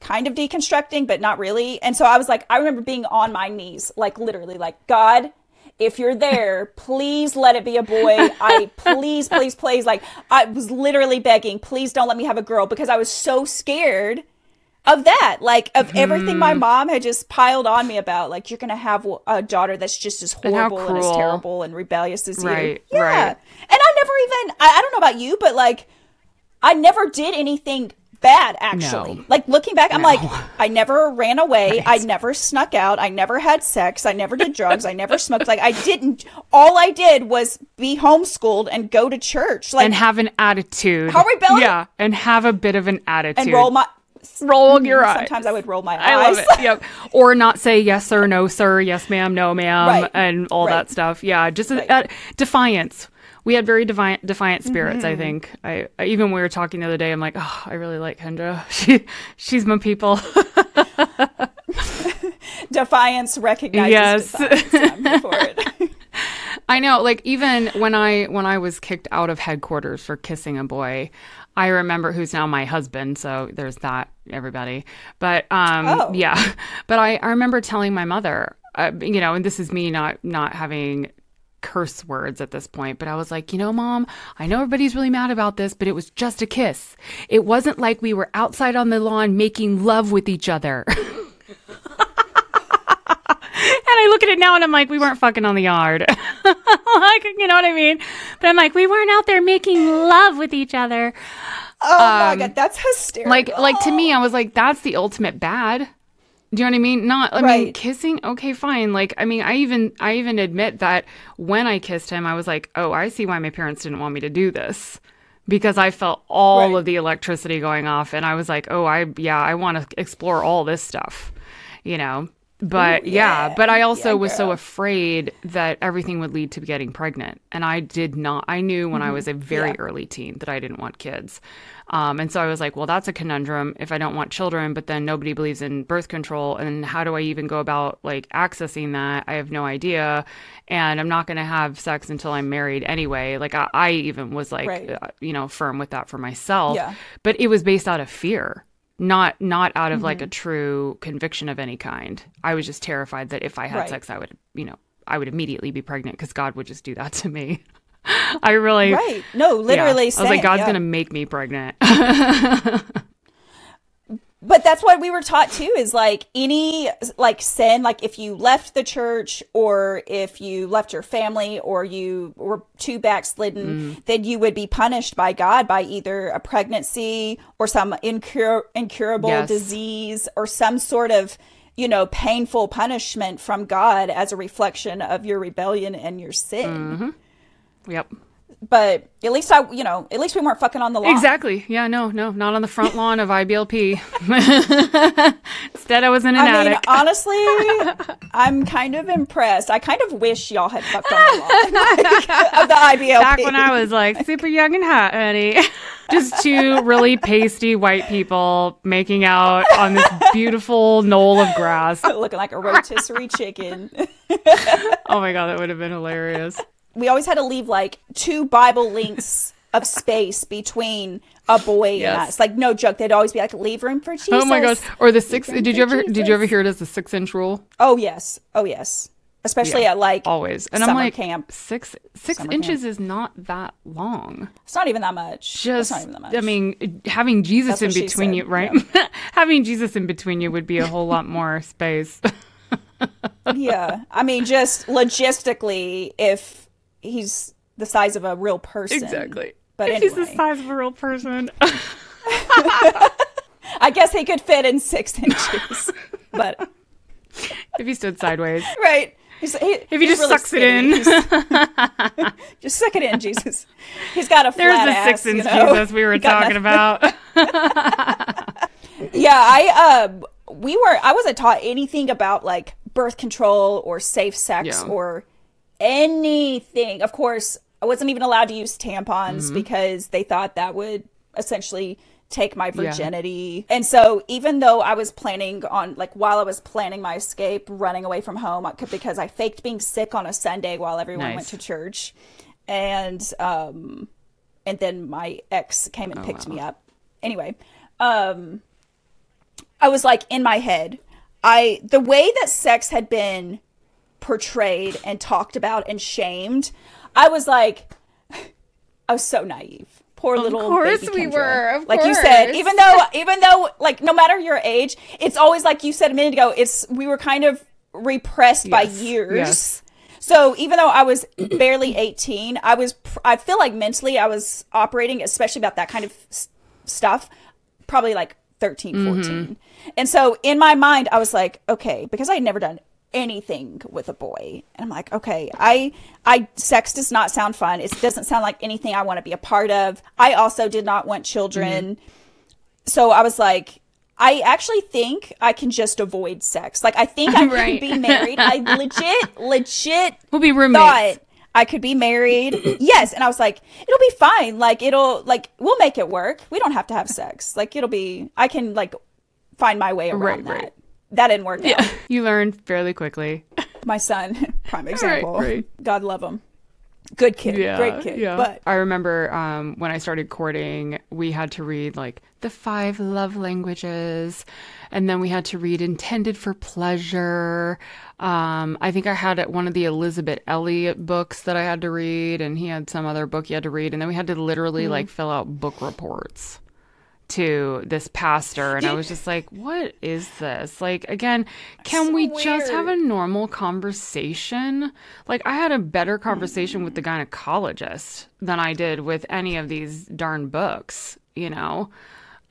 kind of deconstructing, but not really. And so I was like, I remember being on my knees, like literally, like God. If you're there, please let it be a boy. I please, please, please. Like I was literally begging, please don't let me have a girl because I was so scared of that like of everything Hmm. my mom had just piled on me about like you're gonna have a daughter that's just as horrible and, as terrible and rebellious as Right, you yeah. Right. and i never even I, I don't know about you but like i never did anything bad actually. No. like looking back i'm like i never ran away. I never snuck out. I never had sex. I never did drugs. I never smoked. Like i didn't all i did was be homeschooled and go to church. Like and have an attitude. How rebellious- Yeah, and have a bit of an attitude. and roll my roll your eyes. sometimes i would roll my I eyes love it. Yep. Or not say yes sir, no sir, yes ma'am, no ma'am, Right. and all Right. that stuff. Yeah, just a- Right. uh, defiance. We had very defiant, defiant spirits. Mm-hmm. I think. I, I even when we were talking the other day. I'm like, oh, I really like Kendra. She, she's my people. defiance recognizes Yes. defiance. I'm here for it. I know, like even when I when I was kicked out of headquarters for kissing a boy, I remember who's now my husband, so there's that everybody. But um Oh. yeah. But I I remember telling my mother, uh, you know, and this is me not not having curse words at this point, but I was like, you know, mom, I know everybody's really mad about this, but it was just a kiss. It wasn't like we were outside on the lawn making love with each other. And I look at it now and I'm like, we weren't fucking on the yard. like, you know what I mean? But I'm like, we weren't out there making love with each other. Oh my god, that's hysterical. Um, Like, like to me, I was like, that's the ultimate bad. Do you know what I mean? Not, I mean, kissing. Okay, fine. Like, I mean, I even, I even admit that when I kissed him, I was like, oh, I see why my parents didn't want me to do this because I felt all Right. of the electricity going off, and I was like, oh, I, yeah, I want to explore all this stuff, you know. But Ooh, yeah. yeah. but I also Yeah, was so afraid that everything would lead to getting pregnant. And I did not, I knew when I was a very Mm-hmm. Yeah. early teen that I didn't want kids. Um, and so I was like, well, that's a conundrum if I don't want children, but then nobody believes in birth control. And how do I even go about like accessing that? I have no idea. And I'm not going to have sex until I'm married anyway. Like I, I even was like, Right. uh, you know, firm with that for myself. But it was based out of fear not not out of Mm-hmm. like a true conviction of any kind. I was just terrified that if I had Right. sex, I would, you know, I would immediately be pregnant because God would just do that to me. I really, Right. No, yeah. literally. I was like, God's yeah. gonna make me pregnant. but that's what we were taught too is like any like sin like if you left the church or if you left your family or you were too backslidden mm. then you would be punished by god by either a pregnancy or some incur- incurable Yes. disease or some sort of you know painful punishment from god as a reflection of your rebellion and your sin. Mm-hmm. Yep, but at least i you know at least we weren't fucking on the lawn exactly. Yeah, no, no, not on the front lawn of IBLP. Instead, I was in an I mean, honestly, I'm kind of impressed. I kind of wish y'all had fucked on the lawn of the IBLP. Back when I was like super young and hot, honey. Just two really pasty white people making out on this beautiful knoll of grass. looking like a rotisserie chicken. Oh my god, that would have been hilarious. We always had to leave like two Bible links of space between a boy Yes. and us. Like no joke, they'd always be like, "Leave room for Jesus." Oh my gosh! Or the six? room Did you ever? Did you ever hear it as the six inch rule? Oh yes, oh yes. Especially Yeah, at like Always. And I'm like, camp. six six Summer inches is not that long. It's not even that much. Just, it's not even that much. I mean, having Jesus That's in between you, right? having Jesus in between you would be a whole lot more space. yeah. I mean, just logistically, if he's the size of a real person. Exactly. But if he's the size of a real person. I guess he could fit in six inches. but if he stood sideways. right. He's, he, If he he's just really sucks it in. just suck it in, Jesus. He's got a There's the ass, six inch you know? Jesus we were talking about. Yeah, I um we were I wasn't taught anything about like birth control or safe sex Yeah. or anything. Of course, I wasn't even allowed to use tampons Mm-hmm. because they thought that would essentially take my virginity. And so even though I was planning on like while I was planning my escape, running away from home because I faked being sick on a Sunday while everyone Nice. went to church. And um and then my ex came Oh, and picked me up. Anyway, um I was like in my head, I the way that sex had been portrayed and talked about and shamed, I was like I was so naive. Poor little course baby we were, of like you said, even though even though like no matter your age, it's always like you said a minute ago, it's we were kind of repressed by years. yes. So even though I was barely 18, I was pr- I feel like mentally I was operating especially about that kind of s- stuff probably like 13, Mm-hmm. 14. And so in my mind I was like, okay, because I had never done anything with a boy. And I'm like, okay, I I sex does not sound fun. It doesn't sound like anything I want to be a part of. I also did not want children. Mm-hmm. So I was like I actually think I can just avoid sex. Like I think I Right. could be married. I legit legit We'll be roommates. thought I could be married. yes, and I was like, it'll be fine. Like it'll like we'll make it work. We don't have to have sex. Like it'll be I can like find my way around Right, that. right. That didn't work out. You learned fairly quickly. My son, prime example. right. God love him. Good kid. Great kid. Yeah. But I remember um, when I started courting, we had to read like the five love languages, and then we had to read intended for pleasure. Um, I think I had it- one of the Elisabeth Elliot books that I had to read, and he had some other book he had to read, and then we had to literally like fill out book reports to this pastor and I was just like, what is this? Like again, can So we just have a normal conversation? Like I had a better conversation with the mm-hmm. gynecologist than I did with any of these darn books, you know?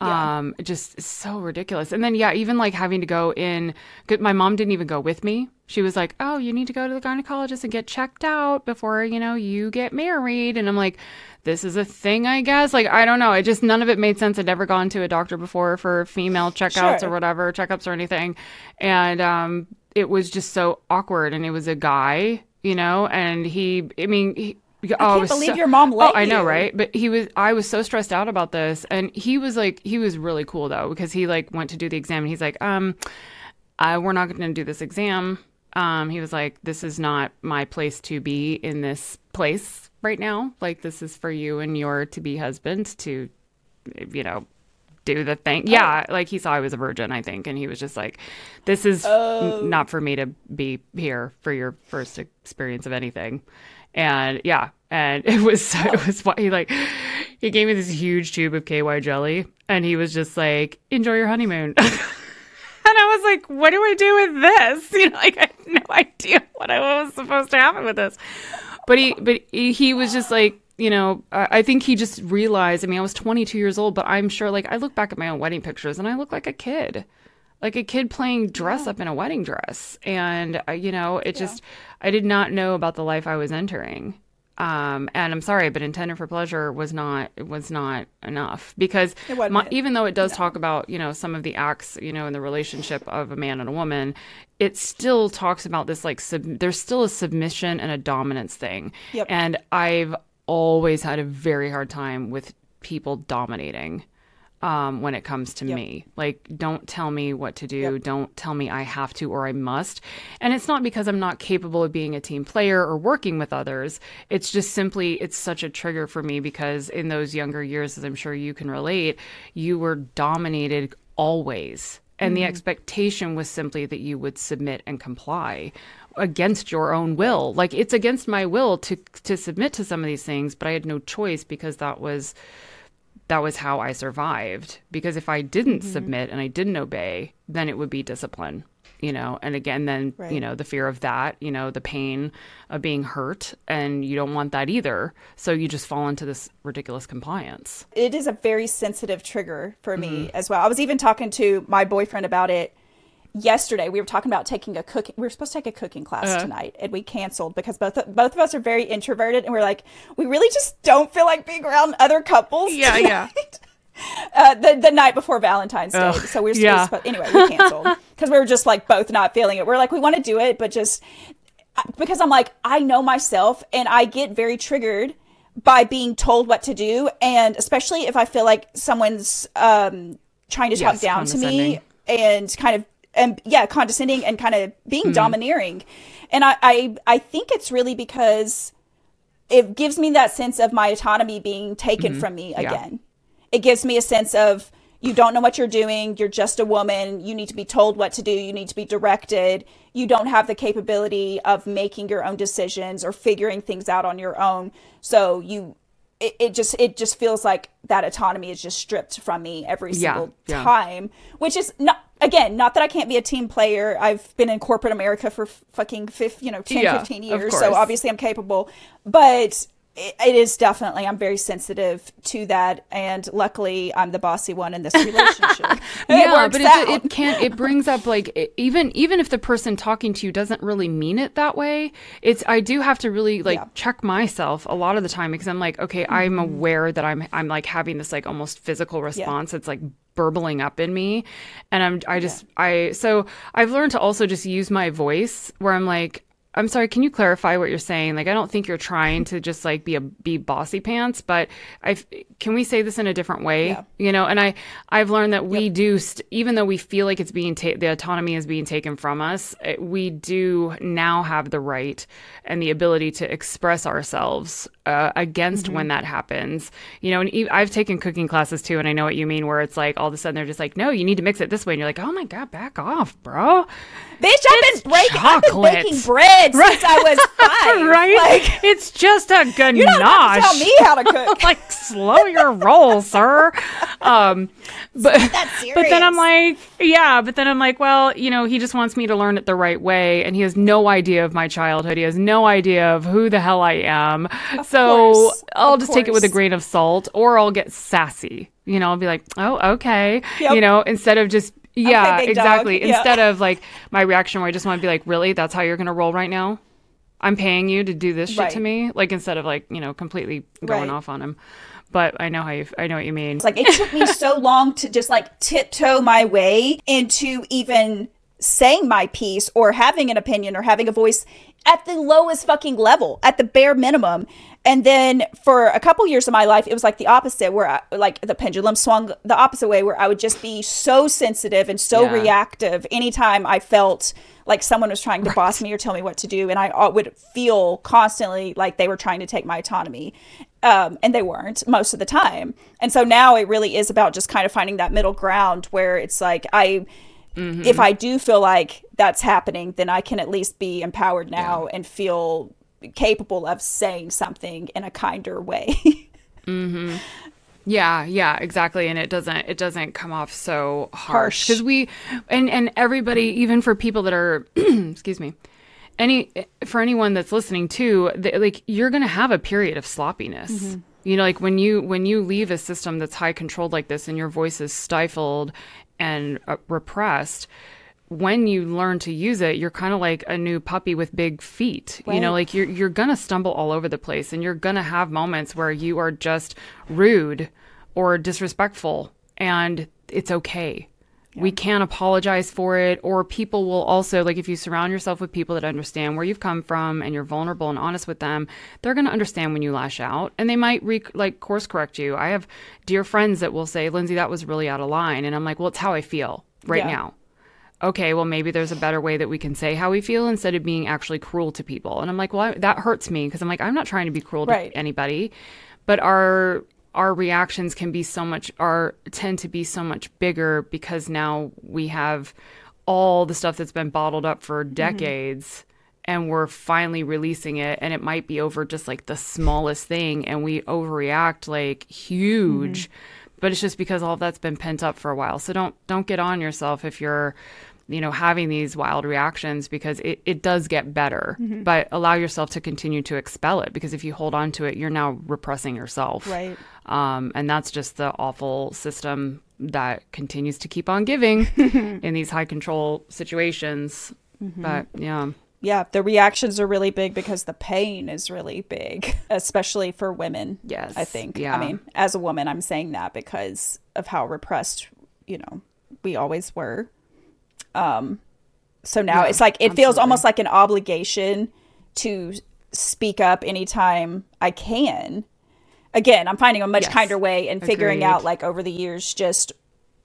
Um, just so ridiculous. And then yeah, even like having to go in my mom didn't even go with me. She was like, "Oh, you need to go to the gynecologist and get checked out before, you know, you get married." And I'm like, this is a thing, I guess. Like, I don't know. It just none of it made sense. I'd never gone to a doctor before for female checkouts Sure. or whatever, checkups or anything. And um it was just so awkward and it was a guy, you know, and he I mean, he, I can't was believe your mom Oh, I know, you. right? But he was I was so stressed out about this and he was like he was really cool though because he like went to do the exam and he's like, um I, we're not going to do this exam. Um, he was like, this is not my place to be in this place right now. Like, this is for you and your to be husband to, you know, do the thing. Yeah. Like, he saw I was a virgin, I think. And he was just like, this is n- not for me to be here for your first experience of anything. And yeah. And it was, it was he like, he gave me this huge tube of KY jelly and he was just like, enjoy your honeymoon. And I was like, what do I do with this? You know, like I had no idea what I was supposed to happen with this. But he, but he, was just like, you know, I think he just realized. I mean, I was 22 years old, but I'm sure, like, I look back at my own wedding pictures and I look like a kid, like a kid playing dress up in a wedding dress. And, uh, you know, it just, I did not know about the life I was entering. Um, and I'm sorry, but intended for pleasure was not was not enough because my, even though it does talk about you know some of the acts you know in the relationship of a man and a woman, it still talks about this like sub- there's still a submission and a dominance thing. Yep. And I've always had a very hard time with people dominating um, when it comes to me. Like, don't tell me what to do. Yep. Don't tell me I have to or I must. And it's not because I'm not capable of being a team player or working with others. It's just simply, it's such a trigger for me because in those younger years, as I'm sure you can relate, you were dominated always. And the expectation was simply that you would submit and comply against your own will. Like it's against my will to to submit to some of these things, but I had no choice because that was that was how I survived. Because if I didn't Mm-hmm. submit and I didn't obey, then it would be discipline, you know. And again, then you know the fear of that, you know, the pain of being hurt, and you don't want that either. So you just fall into this ridiculous compliance. it is a very sensitive trigger for me Mm-hmm. as well. I was even talking to my boyfriend about it yesterday. We were talking about taking a cooking. We were supposed to take a cooking class Uh-huh. tonight, and we canceled because both both of us are very introverted, and we're like, we really just don't feel like being around other couples. Yeah, yeah. uh, the the night before Valentine's Day. Ugh, so we we're yeah. supposed, anyway, we canceled because we were just like both not feeling it. We're like, we want to do it, but just because I'm like, I know myself, and I get very triggered by being told what to do, and especially if I feel like someone's um, trying to talk Yes, down to me and kind of and yeah, condescending and kind of being Mm-hmm. domineering. And I, I I think it's really because it gives me that sense of my autonomy being taken from me Mm-hmm. Yeah. again. It gives me a sense of you don't know what you're doing. You're just a woman. You need to be told what to do. You need to be directed. You don't have the capability of making your own decisions or figuring things out on your own. So you, it, it just it just feels like that autonomy is just stripped from me every Yeah, single yeah. time, which is not. Again, not that I can't be a team player. I've been in corporate America for fucking fif- you know 10, Yeah, 15 years. So obviously I'm capable. But it, is definitely I'm very sensitive to that, and luckily I'm the bossy one in this relationship. Yeah, but it, it can't. It brings up like it- even even if the person talking to you doesn't really mean it that way. It's I do have to really like Yeah. Mm-hmm. check myself a lot of the time because I'm like, okay, I'm aware that I'm I'm like having this like almost physical response. It's like burbling up in me, and I'm I just I so I've learned to also just use my voice where I'm like. I'm sorry, can you clarify what you're saying? Like I don't think you're trying to just like be a be bossy pants, but I can we say this in a different way? Yeah. you know and i i've learned that we do st- even though we feel like it's being ta- the autonomy is being taken from us eh, we do now have the right and the ability to express ourselves uh, against when that happens. You know and e- i've taken cooking classes too and i know what you mean where it's like all of a sudden they're just like no you need to mix it this way and you're like oh my god back off bro Bitch, I've been breaking, I've been baking bread since I was five. right Like, it's just a ganache you don't have to tell me how to cook. like slow your roll, sir. Um, but but then I'm like, yeah, but then I'm like, well, you know, he just wants me to learn it the right way, and he has no idea of my childhood. He has no idea of who the hell I am. so course, I'll of just take it with a grain of salt, or I'll get sassy. You know, I'll be like, oh, okay. Yep. You know, instead of just. Yeah, dog. exactly. Yeah. Instead of like my reaction where I just want to be like, really? That's how you're going to roll right now? I'm paying you to do this shit to me, like instead of like you know completely going Right. off on him. But I know how you, I know what you mean. It's like it took me so long to just like tiptoe my way into even saying my piece or having an opinion or having a voice at the lowest fucking level, at the bare minimum. And then for a couple years of my life, it was like the opposite, where I, like the pendulum swung the opposite way, where I would just be so sensitive and so Yeah. reactive anytime I felt like someone was trying to boss me or tell me what to do. And I uh, would feel constantly like they were trying to take my autonomy. Um, and they weren't most of the time. And so now it really is about just kind of finding that middle ground where it's like, I, Mm-hmm. if I do feel like that's happening, then I can at least be empowered now and feel capable of saying something in a kinder way. Mm-hmm. Yeah, yeah, exactly. And it doesn't it doesn't come off so harsh because we and and everybody, even for people that are, excuse me, any for anyone that's listening too, th- like you're gonna have a period of sloppiness. Mm-hmm. You know, like when you when you leave a system that's high controlled like this, and your voice is stifled and uh, repressed. When you learn to use it, you're kind of like a new puppy with big feet. You know, like you're you're gonna stumble all over the place, and you're gonna have moments where you are just rude or disrespectful, and it's okay. We can't apologize for it, or people will also like if you surround yourself with people that understand where you've come from and you're vulnerable and honest with them, they're going to understand when you lash out, and they might re- like course correct you. I have dear friends that will say, "Lindsey, that was really out of line," and I'm like, "Well, it's how I feel right Yeah. now." okay, well, maybe there's a better way that we can say how we feel instead of being actually cruel to people. And I'm like, well, I, that hurts me because I'm like, I'm not trying to be cruel Right. to anybody, but our our reactions can be so much are tend to be so much bigger because now we have all the stuff that's been bottled up for mm-hmm. decades and we're finally releasing it and it might be over just like the smallest thing and we overreact like huge. Mm-hmm. But it's just because all of that's been pent up for a while. So don't don't get on yourself if you're you know having these wild reactions because it, it does get better but allow yourself to continue to expel it because if you hold on to it you're now repressing yourself Right. um, and that's just the awful system that continues to keep on giving in these high control situations but yeah yeah, the reactions are really big because the pain is really big, especially for women. Yes, I think. yeah. I mean, as a woman, I'm saying that because of how repressed, you know, we always were. Um, so now Yeah, it's like it feels almost like an obligation to speak up anytime I can. Again, I'm finding a much Yes. kinder way and figuring Agreed. out like over the years just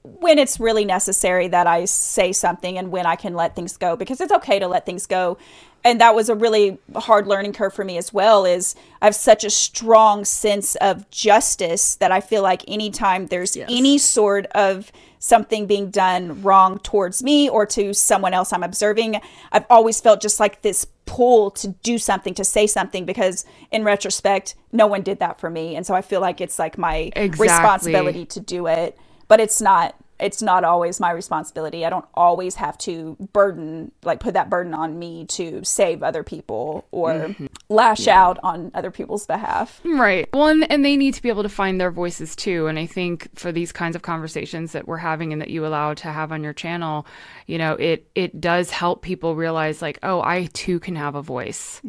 when it's really necessary that I say something and when I can let things go because it's okay to let things go. And that was a really hard learning curve for me as well is I have such a strong sense of justice that I feel like anytime there's Yes. any sort of something being done wrong towards me or to someone else I'm observing, I've always felt just like this pull to do something, to say something because in retrospect, no one did that for me. And so I feel like it's like my Exactly. responsibility to do it but it's not it's not always my responsibility i don't always have to burden like put that burden on me to save other people or Mm-hmm. lash out on other people's behalf Right. Well, and, and they need to be able to find their voices too. And I think for these kinds of conversations that we're having and that you allow to have on your channel, you know, it it does help people realize like, oh, I too can have a voice.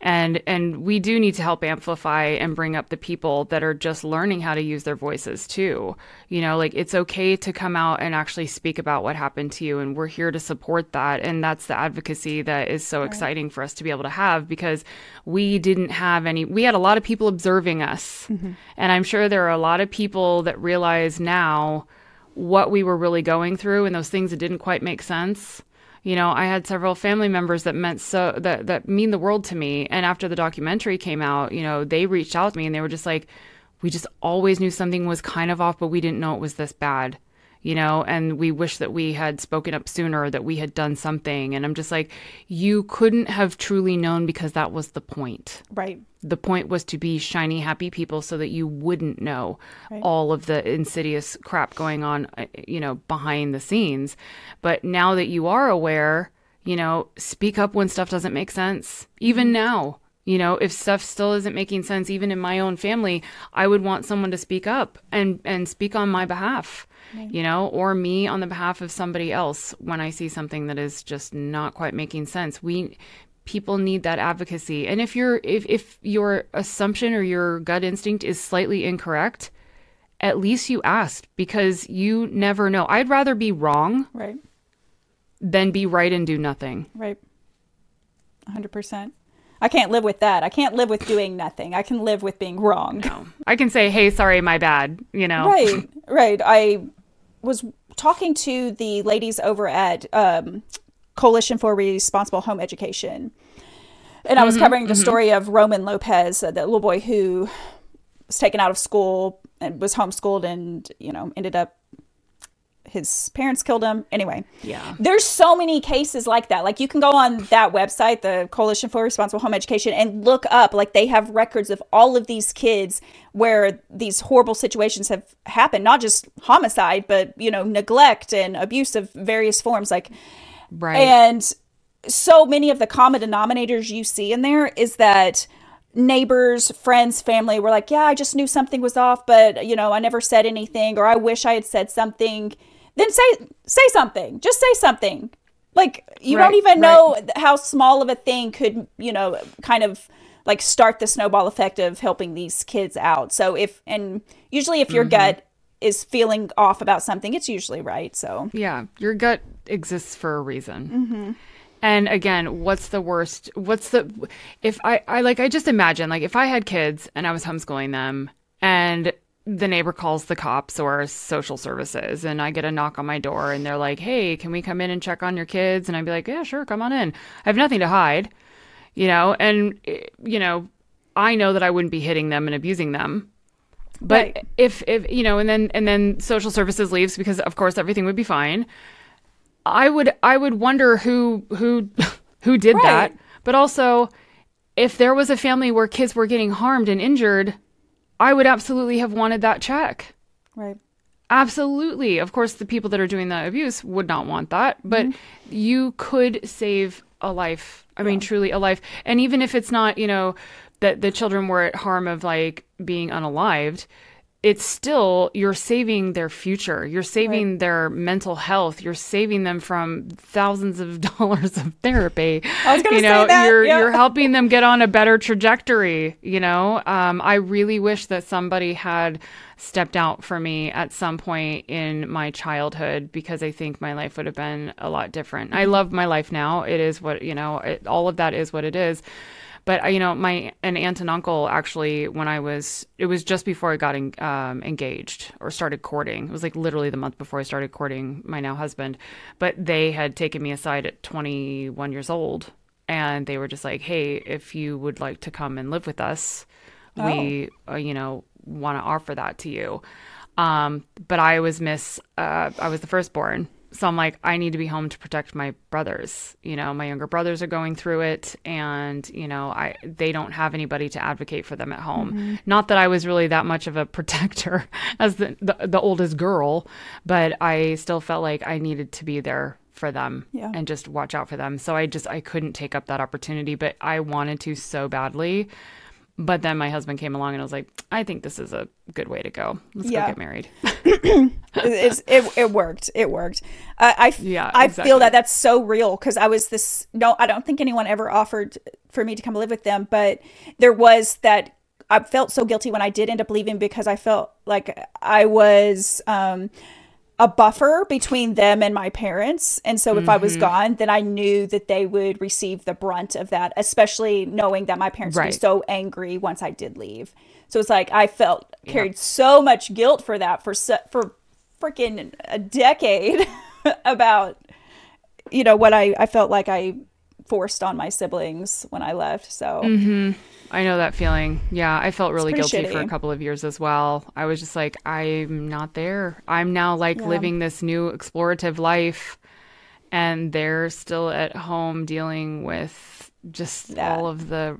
And and we do need to help amplify and bring up the people that are just learning how to use their voices too. You know, like it's okay to come out and actually speak about what happened to you and we're here to support that and that's the advocacy that is so exciting for us to be able to have because we didn't have any we had a lot of people observing us. Mm-hmm. And I'm sure there are a lot of people that realize now what we were really going through and those things that didn't quite make sense. You know, I had several family members that meant so that that mean the world to me. And after the documentary came out, you know, they reached out to me and they were just like, "We just always knew something was kind of off, but we didn't know it was this bad." You know, and we wish that we had spoken up sooner, that we had done something. And I'm just like, you couldn't have truly known because that was the point. Right. The point was to be shiny happy people so that you wouldn't know all of the insidious crap going on uh, you know behind the scenes. But now that you are aware you know speak up when stuff doesn't make sense. Even now you know if stuff still isn't making sense even in my own family i would want someone to speak up and and speak on my behalf you know or me on the behalf of somebody else when i see something that is just not quite making sense we people need that advocacy and if your if, if your assumption or your gut instinct is slightly incorrect at least you asked because you never know i'd rather be wrong right than be right and do nothing. Right. 100%. I can't live with that. I can't live with doing nothing. I can live with being wrong. No. I can say, "Hey, sorry, my bad," you know. Right. Right. I was talking to the ladies over at um, Coalition for Responsible Home Education. And I was covering the story of Roman Lopez, uh, the little boy who was taken out of school and was homeschooled and, you know, ended up his parents killed him. Anyway, Yeah. there's so many cases like that. Like you can go on that website, the Coalition for Responsible Home Education, and look up. Like they have records of all of these kids where these horrible situations have happened. Not just homicide, but you know, neglect and abuse of various forms. Like, Right. and so many of the common denominators you see in there is that neighbors, friends, family were like, "Yeah, I just knew something was off, but you know, I never said anything, or I wish I had said something." Then say say something. Just say something. Like you Right, don't even right. know how small of a thing could, you know, kind of like start the snowball effect of helping these kids out. So if and usually if your Mm-hmm. gut is feeling off about something, it's usually right. So Yeah, your gut exists for a reason. And again, what's the worst? What's the if I I like I just imagine like if I had kids and I was homeschooling them and the neighbor calls the cops or social services and I get a knock on my door and they're like, "Hey, can we come in and check on your kids?" and I'd be like, "Yeah, sure, come on in." I have nothing to hide. You know, and eh, you know, I know that I wouldn't be hitting them and abusing them. But Right. if if you know, and then and then social services leaves because of course everything would be fine. I would I would wonder who who who did that. But also if there was a family where kids were getting harmed and injured, I would absolutely have wanted that check. right. Absolutely. Of course the people that are doing the abuse would not want that, but mm-hmm. you could save a life. I mean truly a life. And even if it's not, you know, that the children were at harm of like being unalived, it's still you're saving their future. You're saving their mental health. You're saving them from thousands of dollars of therapy. I was gonna you know, say that, you're yeah. you're helping them get on a better trajectory. You know, um, I really wish that somebody had stepped out for me at some point in my childhood because I think my life would have been a lot different. I love my life now. It is what you know. It, all of that is what it is. But uh, you know, my an aunt and uncle actually, when I was, it was just before I got en- um, engaged or started courting. It was like literally the month before I started courting my now husband. But they had taken me aside at 21 years old, and they were just like, "Hey, if you would like to come and live with us, we, uh, you know, want to offer that to you." Um, but I was miss, uh, I was the firstborn. So I'm like, I need to be home to protect my brothers. You know, my younger brothers are going through it and, you know, I they don't have anybody to advocate for them at home. Mm-hmm. Not that I was really that much of a protector as the, the the oldest girl, but I still felt like I needed to be there for them Yeah. and just watch out for them. So I just I couldn't take up that opportunity, but I wanted to so badly. But then my husband came along and I was like, I think this is a good way to go. Let's Yeah. go get married. it, it worked. It worked. Uh, I, Yeah, I exactly. feel that that's so real because I was this. No, I don't think anyone ever offered for me to come live with them, but there was that. I felt so guilty when I did end up leaving because I felt like I was um, a buffer between them and my parents. And so if I Mm-hmm. was gone, then I knew that they would receive the brunt of that, especially knowing that my parents would be so angry once I did leave. So it's like I felt carried so much guilt for that for for freaking a decade about you know what I I felt like I forced on my siblings when I left. So I know that feeling. Yeah, I felt really guilty for a couple of years as well. I was just like, I'm not there. I'm now like living this new explorative life, and they're still at home dealing with just That. all of the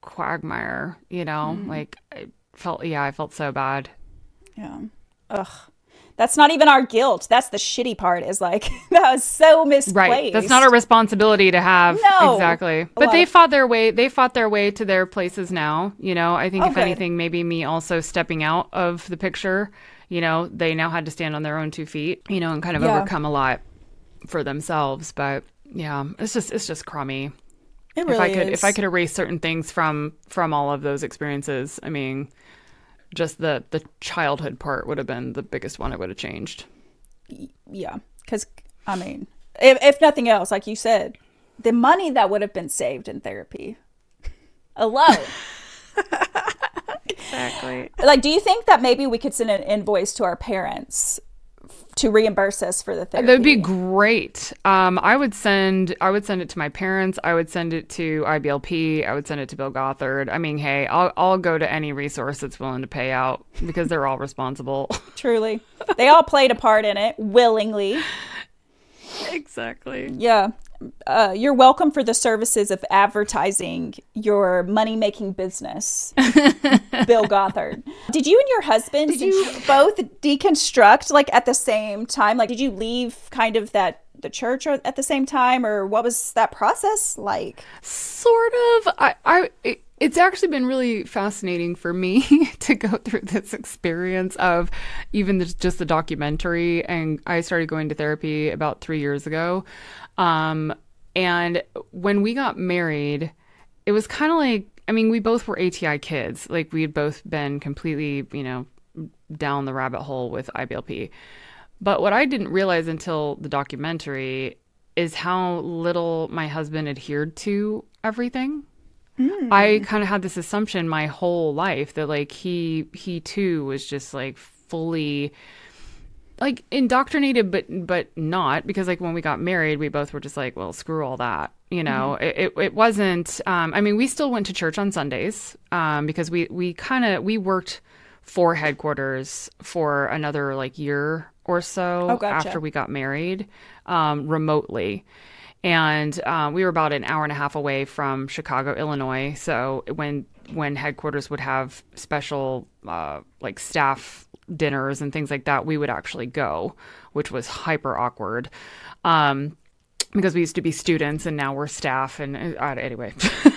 quagmire, you know? Mm-hmm. Like, I felt, yeah, I felt so bad. yeah. Ugh. That's not even our guilt. That's the shitty part is like that was so misplaced. Right. That's not a responsibility to have. No. Exactly. But lot they fought their way they fought their way to their places now. You know, I think Oh, if good. anything, maybe me also stepping out of the picture, you know, they now had to stand on their own two feet, you know, and kind of Yeah. overcome a lot for themselves. But yeah, it's just it's just crummy. It if I could is. if I could erase certain things from from all of those experiences, I mean just the the childhood part would have been the biggest one I would have changed. yeah because i mean if, if nothing else, like you said, the money that would have been saved in therapy alone. Exactly. like, do you think that maybe we could send an invoice to our parents to reimburse us for the therapy? That'd be great. Um, I would send I would send it to my parents. I would send it to IBLP. I would send it to Bill Gothard. I mean, hey, I'll I'll go to any resource that's willing to pay out because they're all responsible. Truly, they all played a part in it willingly. exactly. Yeah. Uh, you're welcome for the services of advertising your money making business, Bill Gothard. Did you and your husband did you both deconstruct like at the same time? Like, did you leave kind of that the church at the same time, or what was that process like? Sort of. I, I, it's actually been really fascinating for me to go through this experience of even the, just the documentary. And I started going to therapy about three years ago. Um, and when we got married, it was kind of like, I mean, we both were ATI kids. Like we had both been completely, you know, down the rabbit hole with IBLP. But what I didn't realize until the documentary is how little my husband adhered to everything. Mm. I kind of had this assumption my whole life that like he he too was just like fully like indoctrinated but but not because like when we got married we both were just like well screw all that you know mm-hmm. it, it wasn't um, i mean we still went to church on sundays um, because we we kind of we worked for headquarters for another like year or so oh, gotcha. after we got married um, remotely and uh, we were about an hour and a half away from chicago illinois so when when headquarters would have special uh, like staff dinners and things like that, we would actually go, which was hyper awkward. Um, because we used to be students and now we're staff and uh, anyway.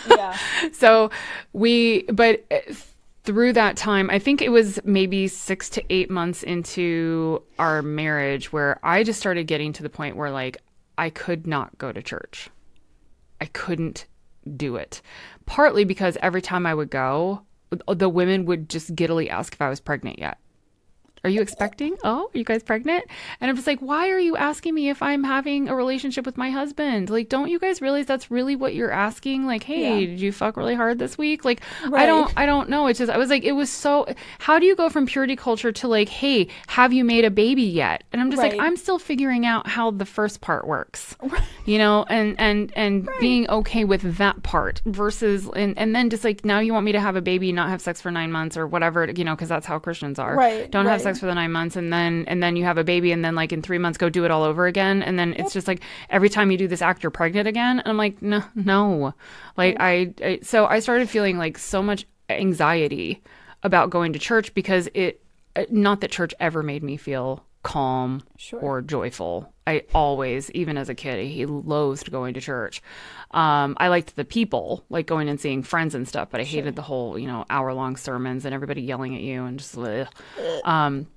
yeah. so we, but uh, through that time, I think it was maybe six to eight months into our marriage where I just started getting to the point where like I could not go to church. I couldn't do it. Partly because every time I would go, the women would just giddily ask if I was pregnant yet. Are you expecting? Oh, are you guys pregnant? And I'm just like, why are you asking me if I'm having a relationship with my husband? Like, don't you guys realize that's really what you're asking? Like, hey, yeah. did you fuck really hard this week? Like, right. I don't, I don't know. It's just, I was like, it was so. How do you go from purity culture to like, hey, have you made a baby yet? And I'm just right. like, I'm still figuring out how the first part works, right. you know, and and and being okay with that part versus and and then just like now you want me to have a baby, not have sex for nine months or whatever, you know, because that's how Christians are. Right. Don't have sex sex for the nine months and then and then you have a baby and then like in three months go do it all over again. And then it's just like every time you do this act you're pregnant again. And i'm like no no. Like I, I so i started feeling like so much anxiety about going to church because it uh, not that church ever made me feel calm sure. or joyful. I always, even as a kid, he loathed going to church. Um, I liked the people, like going and seeing friends and stuff, but I hated the whole, you know, hour long sermons and everybody yelling at you and just, um,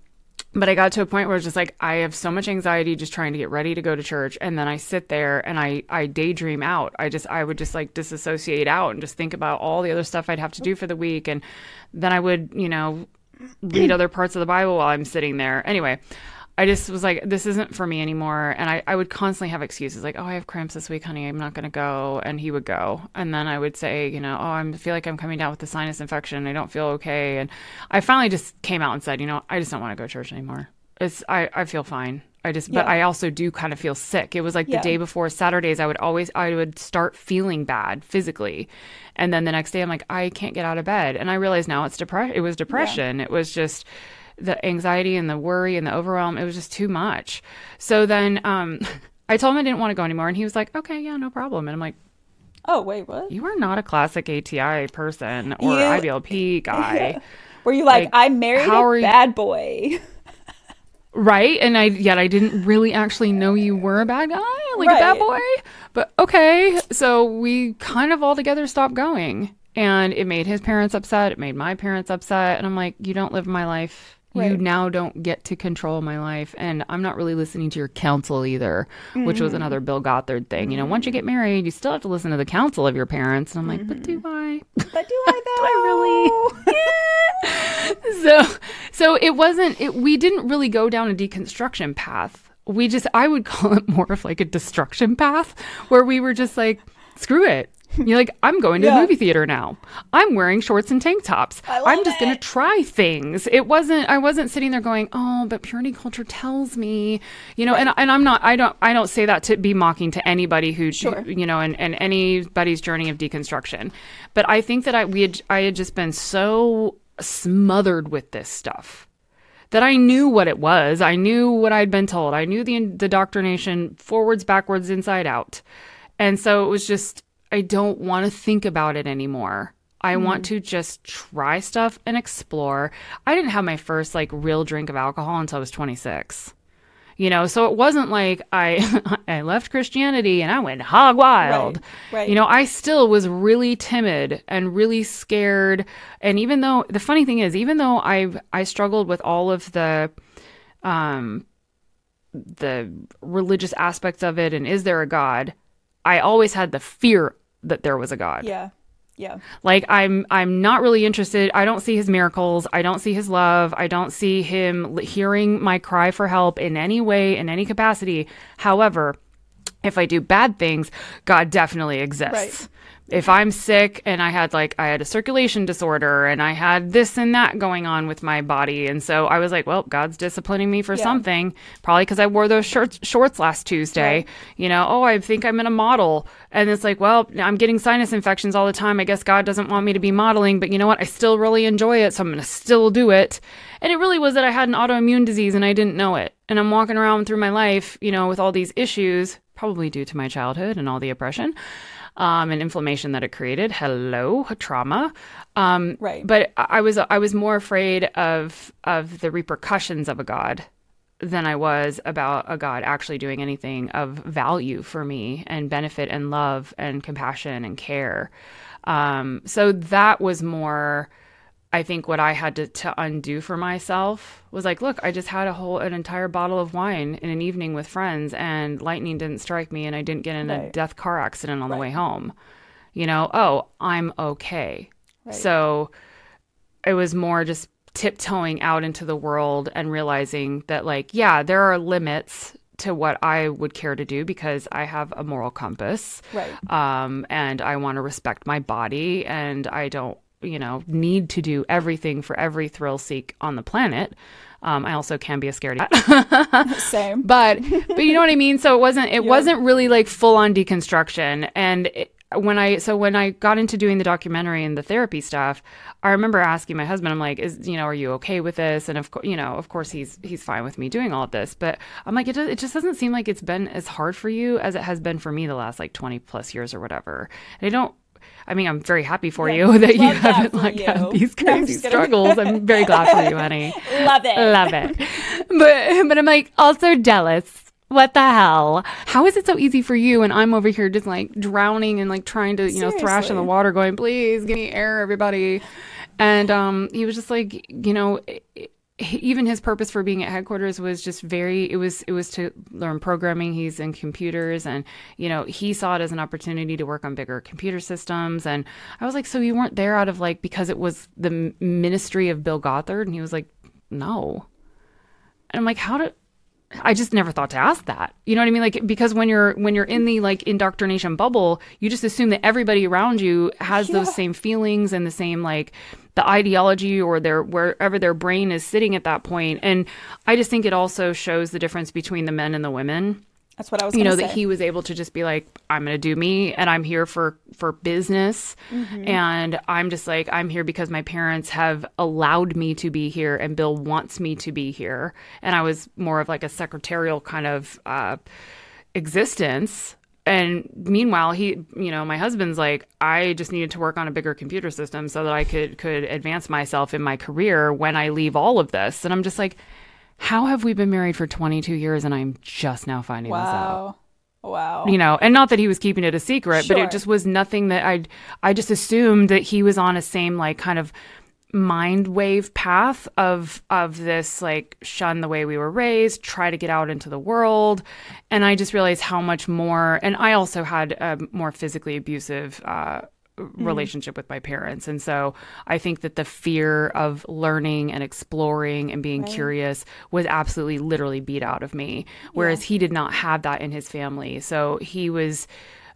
but I got to a point where it's just like I have so much anxiety just trying to get ready to go to church, and then I sit there and I I daydream out. I just I would just like disassociate out and just think about all the other stuff I'd have to do for the week, and then I would you know read other parts of the Bible while I'm sitting there. Anyway, I just was like, this isn't for me anymore. And I, I would constantly have excuses like, oh, I have cramps this week, honey. I'm not going to go. And he would go. And then I would say, you know, oh, I feel like I'm coming down with a sinus infection. I don't feel okay. And I finally just came out and said, you know, I just don't want to go to church anymore. It's, I, I feel fine. I just, yeah. but I also do kind of feel sick. It was like yeah. the day before Saturdays, I would always, I would start feeling bad physically. And then the next day, I'm like, I can't get out of bed. And I realized now it's depression. It was depression. Yeah. It was just, the anxiety and the worry and the overwhelm, it was just too much. So then um, I told him I didn't want to go anymore. And he was like, okay, yeah, no problem. And I'm like, oh, wait, what? You are not a classic ATI person or you... IBLP guy. Were you like, like I married a bad you... boy? right and i yet i didn't really actually know you were a bad guy like right. a bad boy but okay so we kind of all together stopped going and it made his parents upset it made my parents upset and i'm like you don't live my life Right. You now don't get to control my life. And I'm not really listening to your counsel either, mm-hmm. which was another Bill Gothard thing. Mm-hmm. You know, once you get married, you still have to listen to the counsel of your parents. And I'm like, but do mm-hmm. I? But do I though? do I really? so, so it wasn't, it, we didn't really go down a deconstruction path we just I would call it more of like a destruction path where we were just like screw it. You're like, I'm going to Yeah. the movie theater now. I'm wearing shorts and tank tops. I'm just going to try things. It wasn't, I wasn't sitting there going, oh, but purity culture tells me, you know, and, and I'm not, I don't, I don't say that to be mocking to anybody who, Sure. you know, and, and anybody's journey of deconstruction. But I think that I, we had, I had just been so smothered with this stuff that I knew what it was. I knew what I'd been told. I knew the the indoctrination forwards, backwards, inside out. And so it was just I don't want to think about it anymore. I want to just try stuff and explore. I didn't have my first like real drink of alcohol until I was 26. You know, so it wasn't like I I left Christianity and I went hog wild. Right, right. You know, I still was really timid and really scared. And even though the funny thing is, even though I've I struggled with all of the um the religious aspects of it and is there a God, I always had the fear that there was a God. Yeah. Yeah. Like I'm I'm not really interested. I don't see his miracles. I don't see his love. I don't see him l- hearing my cry for help in any way in any capacity. However, if I do bad things, God definitely exists. Right. If I'm sick and I had like I had a circulation disorder and I had this and that going on with my body and so I was like, well, God's disciplining me for Yeah. something, probably cuz I wore those shorts shorts last Tuesday. Right. You know, oh, I think I'm in a model and it's like, well, I'm getting sinus infections all the time. I guess God doesn't want me to be modeling, but you know what? I still really enjoy it, so I'm going to still do it. And it really was that I had an autoimmune disease and I didn't know it. And I'm walking around through my life, you know, with all these issues, probably due to my childhood and all the oppression um, and inflammation that it created. Hello, trauma. Um, Right. But I I was I was more afraid of of the repercussions of a God than I was about a God actually doing anything of value for me and benefit and love and compassion and care. Um, so that was more. I think what I had to, to undo for myself was like, look, I just had a whole an entire bottle of wine in an evening with friends, and lightning didn't strike me, and I didn't get in a death car accident on the way home. You know, oh, I'm okay. Right. So it was more just tiptoeing out into the world and realizing that, like, yeah, there are limits to what I would care to do because I have a moral compass Right. um, and I want to respect my body, and I don't, you know, need to do everything for every thrill seek on the planet. Um, I also can be a scaredy cat, Same. but but you know what I mean. So it wasn't it wasn't really like full on deconstruction. And it, when I so when I got into doing the documentary and the therapy stuff, I remember asking my husband, I'm like, is you know, are you okay with this? And of course, you know, of course he's he's fine with me doing all of this. But I'm like, it does, it just doesn't seem like it's been as hard for you as it has been for me the last like 20 plus years or whatever. And I don't. I mean, I'm very happy for Yeah, you that you haven't for like you. had these No, crazy just struggles. I'm very glad for you, honey. Love it. Love it. But but I'm like also jealous. What the hell? How is it so easy for you and I'm over here just like drowning and like trying to, you know, thrash in the water going, "Please give me air, everybody." And um he was just like, you know, i- i- even his purpose for being at headquarters was just very it was it was to learn programming. He's in computers and you know he saw it as an opportunity to work on bigger computer systems. And i was like so you weren't there out of like because it was the ministry of bill gothard? And he was like no. And I'm like, how do I just never thought to ask that. You know what I mean? Like because when you're when you're in the like indoctrination bubble, you just assume that everybody around you has Yeah. those same feelings and the same like the ideology or their wherever their brain is sitting at that point. And I just think it also shows the difference between the men and the women That's what I was you know say. that he was able to just be like i'm going to do me and i'm here for for business Mm-hmm. and i'm just like i'm here because my parents have allowed me to be here and bill wants me to be here and i was more of like a secretarial kind of uh existence and meanwhile he you know my husband's like i just needed to work on a bigger computer system so that i could could advance myself in my career when i leave all of this and i'm just like how have we been married for 22 years and i'm just now finding this out wow. Wow. you know and not that he was keeping it a secret but it just was nothing that i i just assumed that he was on a same like kind of mind wave path of of this like shun the way we were raised try to get out into the world and i just realized how much more and i also had a more physically abusive uh Mm. relationship with my parents. And so I think that the fear of learning and exploring and being curious was absolutely literally beat out of me. Whereas he did not have that in his family. So he was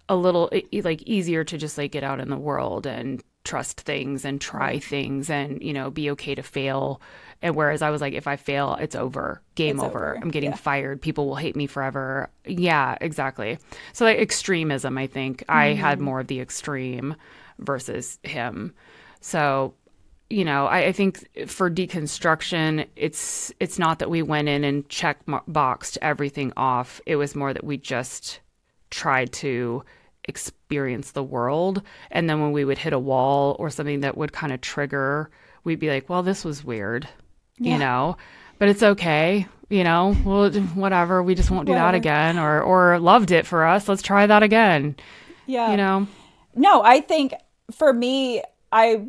a little like easier to just like get out in the world and trust things and try things and you know be okay to fail and whereas i was like if i fail it's over. Game It's over. over. i'm getting Yeah. fired. People will hate me forever. Yeah exactly. So like extremism i think. I Mm-hmm. had more of the extreme versus him. So you know I, I think for deconstruction it's it's not that we went in and check boxed everything off. It was more that we just tried to experience the world. And then when we would hit a wall or something that would kind of trigger we'd be like well this was weird you know but it's okay you know well whatever we just won't do that again or or loved it for us let's try that again Yeah. you know No, I think for me, I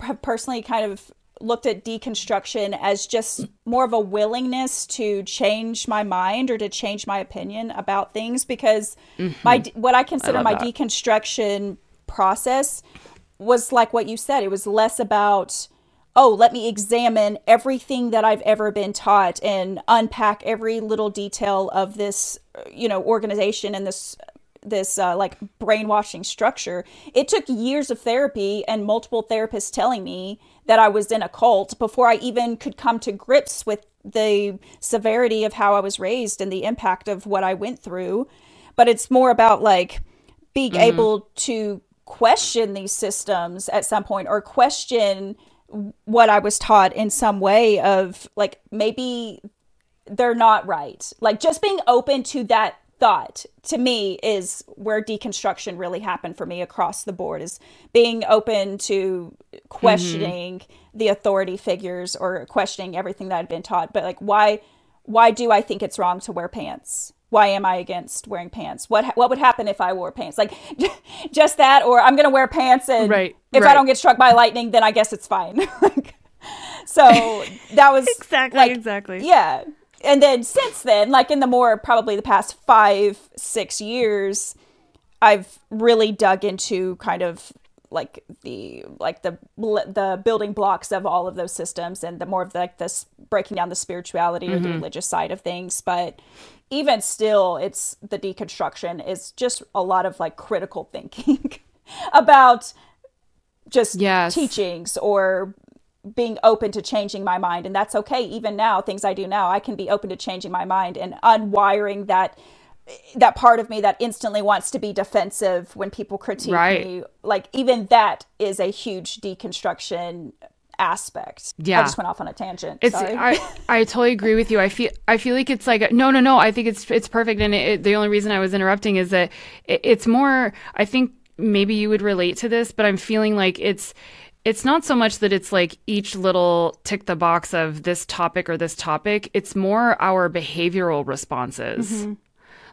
have personally kind of looked at deconstruction as just more of a willingness to change my mind or to change my opinion about things because mm-hmm. my what I consider love my that. deconstruction process was like what you said. It was less about oh, let me examine everything that I've ever been taught and unpack every little detail of this, you know, organization and this this uh, like brainwashing structure. It took years of therapy and multiple therapists telling me that I was in a cult before I even could come to grips with the severity of how I was raised and the impact of what I went through. But it's more about like being able to question these systems at some point or question what I was taught in some way of like maybe they're not right. Like just being open to that thought to me is where deconstruction really happened for me across the board is being open to questioning mm-hmm. the authority figures or questioning everything that I'd been taught. But like why why do I think it's wrong to wear pants? Why am I against wearing pants? What what would happen if I wore pants? Like just that or I'm going to wear pants and Right, if I don't get struck by lightning then I guess it's fine. Like, so that was Exactly, like, exactly. Yeah. And then since then, like in the more probably the past five, six years, I've really dug into kind of like the like the the building blocks of all of those systems and the more of like this breaking down the spirituality or the mm-hmm. religious side of things but even still it's the deconstruction is just a lot of like critical thinking about just Yes. teachings or being open to changing my mind and that's okay even now things i do now i can be open to changing my mind and unwiring that that part of me that instantly wants to be defensive when people critique Right. me like even that is a huge deconstruction aspect Yeah, i just went off on a tangent It's Sorry. I I totally agree with you. I feel I feel like it's like no no no. I think it's it's perfect. And it, it- the only reason I was interrupting is that it, it's more. I think maybe you would relate to this, but I'm feeling like it's it's not so much that it's like each little tick the box of this topic or this topic. It's more our behavioral responses. Mm-hmm.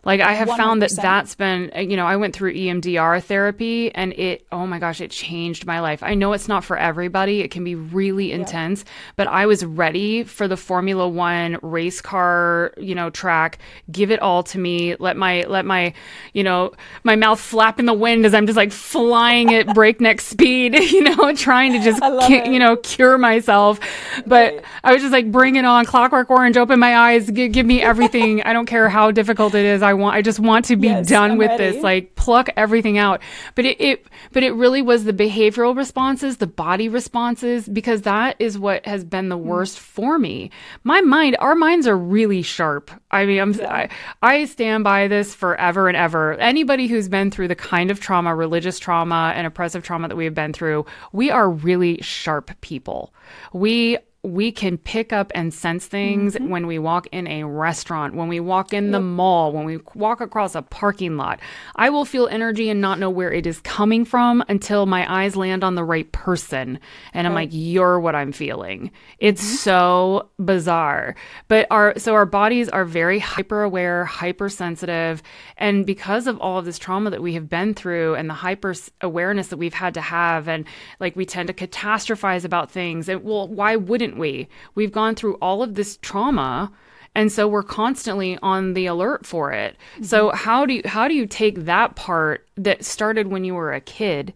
Like I have found that 100%. that's been, uh, you know, I went through EMDR therapy and it, oh my gosh, it changed my life. I know it's not for everybody. It can be really intense, but I was ready for the Formula One race car, you know, track. Give it all to me. Let my, let my, you know, my mouth flap in the wind as I'm just like flying at breakneck speed, you know, trying to just, it. you know, cure myself. But Right. I was just like, bring it on, Clockwork Orange. Open my eyes, give, give me everything. I don't care how difficult it is. I want, I just want to be Yes, done I'm with ready. this. Like, pluck everything out. But it, it, but it really was the behavioral responses, the body responses, because that is what has been Mm. the worst for me. My mind, our minds are really sharp. I mean, I'm, I, I stand by this forever and ever. Anybody who's been through the kind of trauma, religious trauma, and oppressive trauma that we have been through, we are really sharp people. We we can pick up and sense things Mm-hmm. when we walk in a restaurant, when we walk in the mall, when we walk across a parking lot. I will feel energy and not know where it is coming from until my eyes land on the right person. And I'm like, you're what I'm feeling. It's Mm-hmm. so bizarre. But our, so our bodies are very hyper aware, hypersensitive. And because of all of this trauma that we have been through and the hyper awareness that we've had to have, and like we tend to catastrophize about things. And well, why wouldn't we? We've gone through all of this trauma. And so we're constantly on the alert for it. So mm-hmm. how do you how do you take that part that started when you were a kid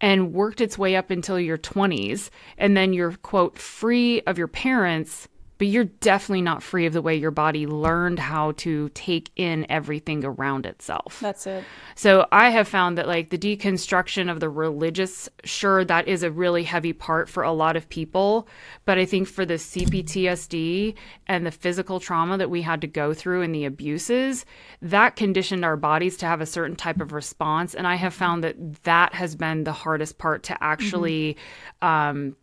and worked its way up until your 20s and then you're quote free of your parents but you're definitely not free of the way your body learned how to take in everything around itself. That's it. So I have found that like the deconstruction of the religious, sure, that is a really heavy part for a lot of people. But I think for the CPTSD and the physical trauma that we had to go through and the abuses, that conditioned our bodies to have a certain type of response. And I have found that that has been the hardest part to actually mm-hmm. um,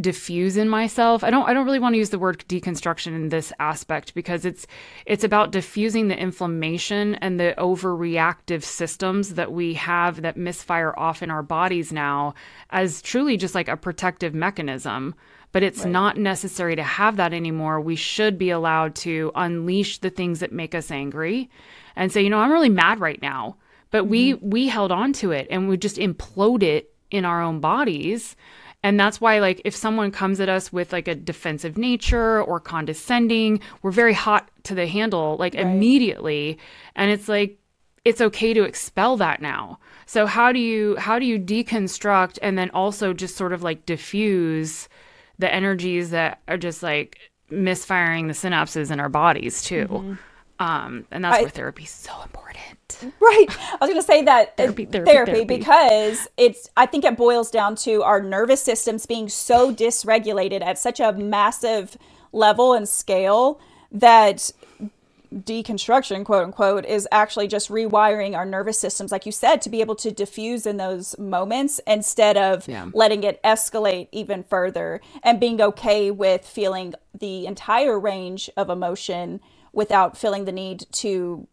diffuse in myself. I don't I don't really want to use the word deconstruction in this aspect because it's it's about diffusing the inflammation and the overreactive systems that we have that misfire off in our bodies now as truly just like a protective mechanism. But it's right. not necessary to have that anymore. We should be allowed to unleash the things that make us angry and say, you know, I'm really mad right now. But mm-hmm. we we held on to it and we just implode it in our own bodies and that's why, like, if someone comes at us with like a defensive nature or condescending, we're very hot to the handle, like, right. immediately. And it's like, it's okay to expel that now. So how do you how do you deconstruct and then also just sort of like diffuse the energies that are just like misfiring the synapses in our bodies too? Mm-hmm. Um, and that's I, where therapy is so important. Right. I was going to say that therapy, therapy, therapy, therapy, because it's, I think it boils down to our nervous systems being so dysregulated at such a massive level and scale that deconstruction, quote unquote, is actually just rewiring our nervous systems, like you said, to be able to diffuse in those moments instead of yeah. letting it escalate even further and being okay with feeling the entire range of emotion without feeling the need to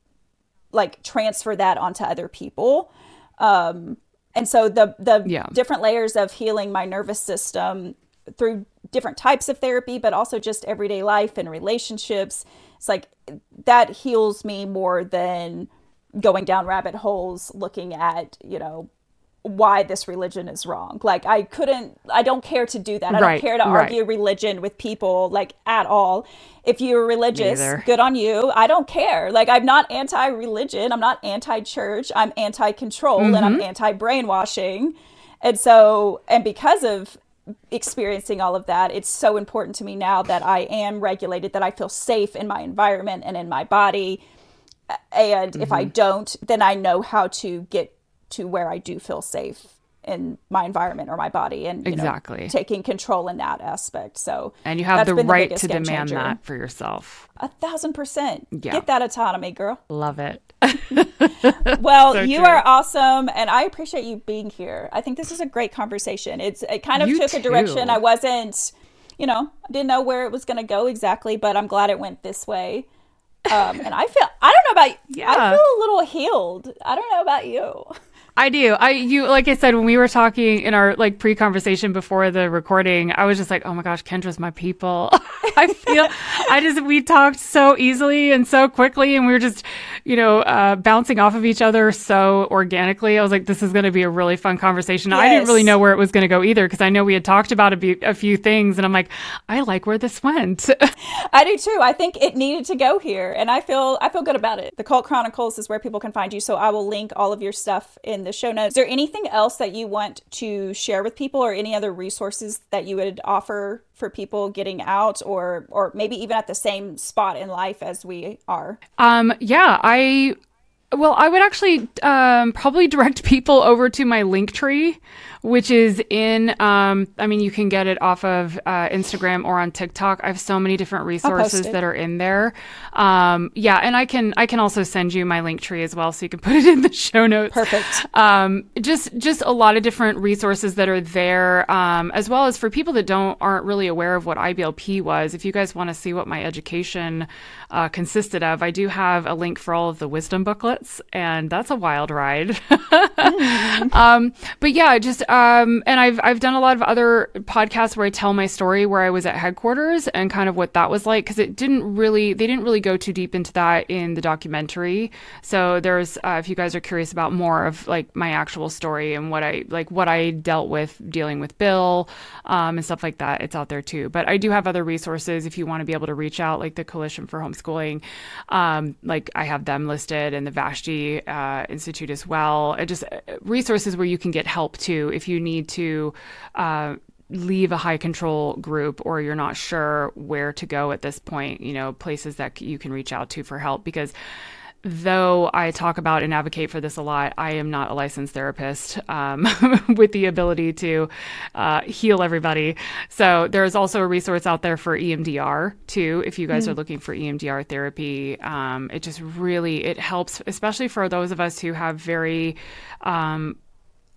like transfer that onto other people. Um, and so the the yeah. different layers of healing my nervous system through different types of therapy, but also just everyday life and relationships. It's like that heals me more than going down rabbit holes looking at, you know, why this religion is wrong. Like I couldn't I don't care to do that. I right, don't care to right. argue religion with people like at all. If you're religious, good on you. I don't care. Like I'm not anti-religion, I'm not anti-church, I'm anti-control mm-hmm. and I'm mm-hmm. anti-brainwashing. And so and because of experiencing all of that, it's so important to me now that I am regulated, that I feel safe in my environment and in my body. And mm-hmm. if I mm-hmm. don't, then I know how to get to where I do feel safe in my environment or my body and exactly know, taking control in that aspect. So and you have the right the to demand changer. that for yourself. A thousand percent. Yeah. Get that autonomy, girl. Love it. well, so you true. are awesome, and I appreciate you being here. I think this is a great conversation. It's it kind of you took too. a direction I wasn't, you know, I didn't know where it was going to go exactly, but I'm glad it went this way. Um, and I feel I don't know about yeah. I feel a little healed. I don't know about you. I do. I you like I said when we were talking in our like pre-conversation before the recording, I was just like, "Oh my gosh, Kendra's my people." I feel I just we talked so easily and so quickly and we were just, you know, uh, bouncing off of each other so organically. I was like, "This is going to be a really fun conversation." Yes. I didn't really know where it was going to go either because I know we had talked about a, be- a few things and I'm like, "I like where this went." I do too. I think it needed to go here and I feel I feel good about it. The Cult Chronicles is where people can find you, so I will link all of your stuff in the the show notes. Is there anything else that you want to share with people or any other resources that you would offer for people getting out or or maybe even at the same spot in life as we are? Um yeah, I well, I would actually um, probably direct people over to my link tree, which is in, um, I mean, you can get it off of uh, Instagram or on TikTok. I have so many different resources that are in there. Um, yeah, and I can I can also send you my link tree as well, so you can put it in the show notes. Perfect. Um, just just a lot of different resources that are there, um, as well as for people that don't aren't really aware of what IBLP was. If you guys want to see what my education uh, consisted of, I do have a link for all of the wisdom booklets, and that's a wild ride. mm. um, but yeah, just um, and I've I've done a lot of other podcasts where I tell my story where I was at headquarters and kind of what that was like because it didn't really they didn't really go too deep into that in the documentary. So there's uh, if you guys are curious about more of like my actual story and what I like what I dealt with dealing with Bill um, and stuff like that, it's out there too. But I do have other resources if you want to be able to reach out, like the Coalition for Homeschooling. Um, like I have them listed and the Vashti uh, Institute as well. Uh, just uh, resources where you can get help too if you need to uh, leave a high control group or you're not sure where to go at this point, you know, places that you can reach out to for help because though I talk about and advocate for this a lot, I am not a licensed therapist um, with the ability to uh, heal everybody. So there's also a resource out there for EMDR too. If you guys mm. are looking for EMDR therapy, um, it just really it helps, especially for those of us who have very um,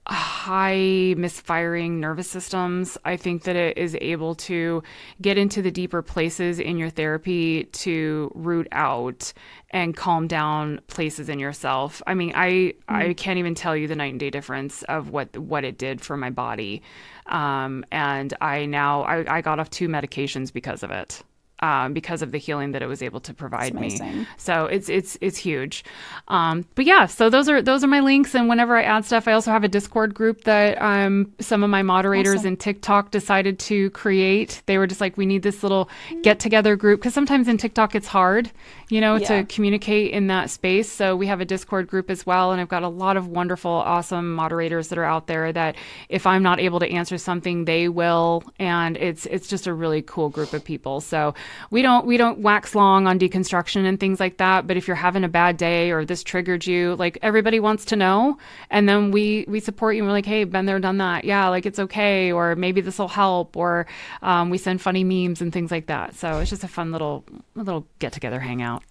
high misfiring nervous systems. I think that it is able to get into the deeper places in your therapy to root out and calm down places in yourself. I mean, I mm. I can't even tell you the night and day difference of what what it did for my body. Um, and I now I, I got off two medications because of it um, because of the healing that it was able to provide me. So it's it's it's huge. Um, but yeah, so those are those are my links. And whenever I add stuff, I also have a Discord group that um, some of my moderators awesome. in TikTok decided to create. They were just like, we need this little get together group because sometimes in TikTok it's hard, you know, yeah. to communicate in that space. So we have a Discord group as well, and I've got a lot of wonderful, awesome moderators that are out there that if I'm not able to answer something, they will, and it's it's just a really cool group of people. So we don't we don't wax long on deconstruction and things like that but if you're having a bad day or this triggered you like everybody wants to know. And then we we support you and we're like hey been there done that. Yeah like it's okay or maybe this will help or um, we send funny memes and things like that. So it's just a fun little little get together hangout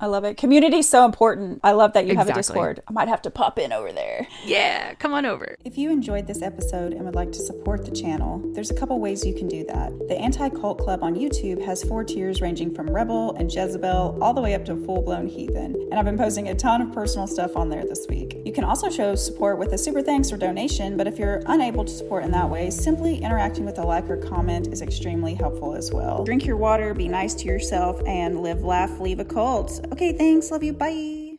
I love it. Community is so important. I love that you exactly. have a Discord. I might have to pop in over there. Yeah, come on over. If you enjoyed this episode and would like to support the channel, there's a couple ways you can do that. The Anti Cult Club on YouTube has four tiers ranging from Rebel and Jezebel all the way up to full blown heathen. And I've been posting a ton of personal stuff on there this week. You can also show support with a super thanks or donation, but if you're unable to support in that way, simply interacting with a like or comment is extremely helpful as well. Drink your water, be nice to yourself, and live, laugh, leave a cult. Okay, thanks. Love you. Bye.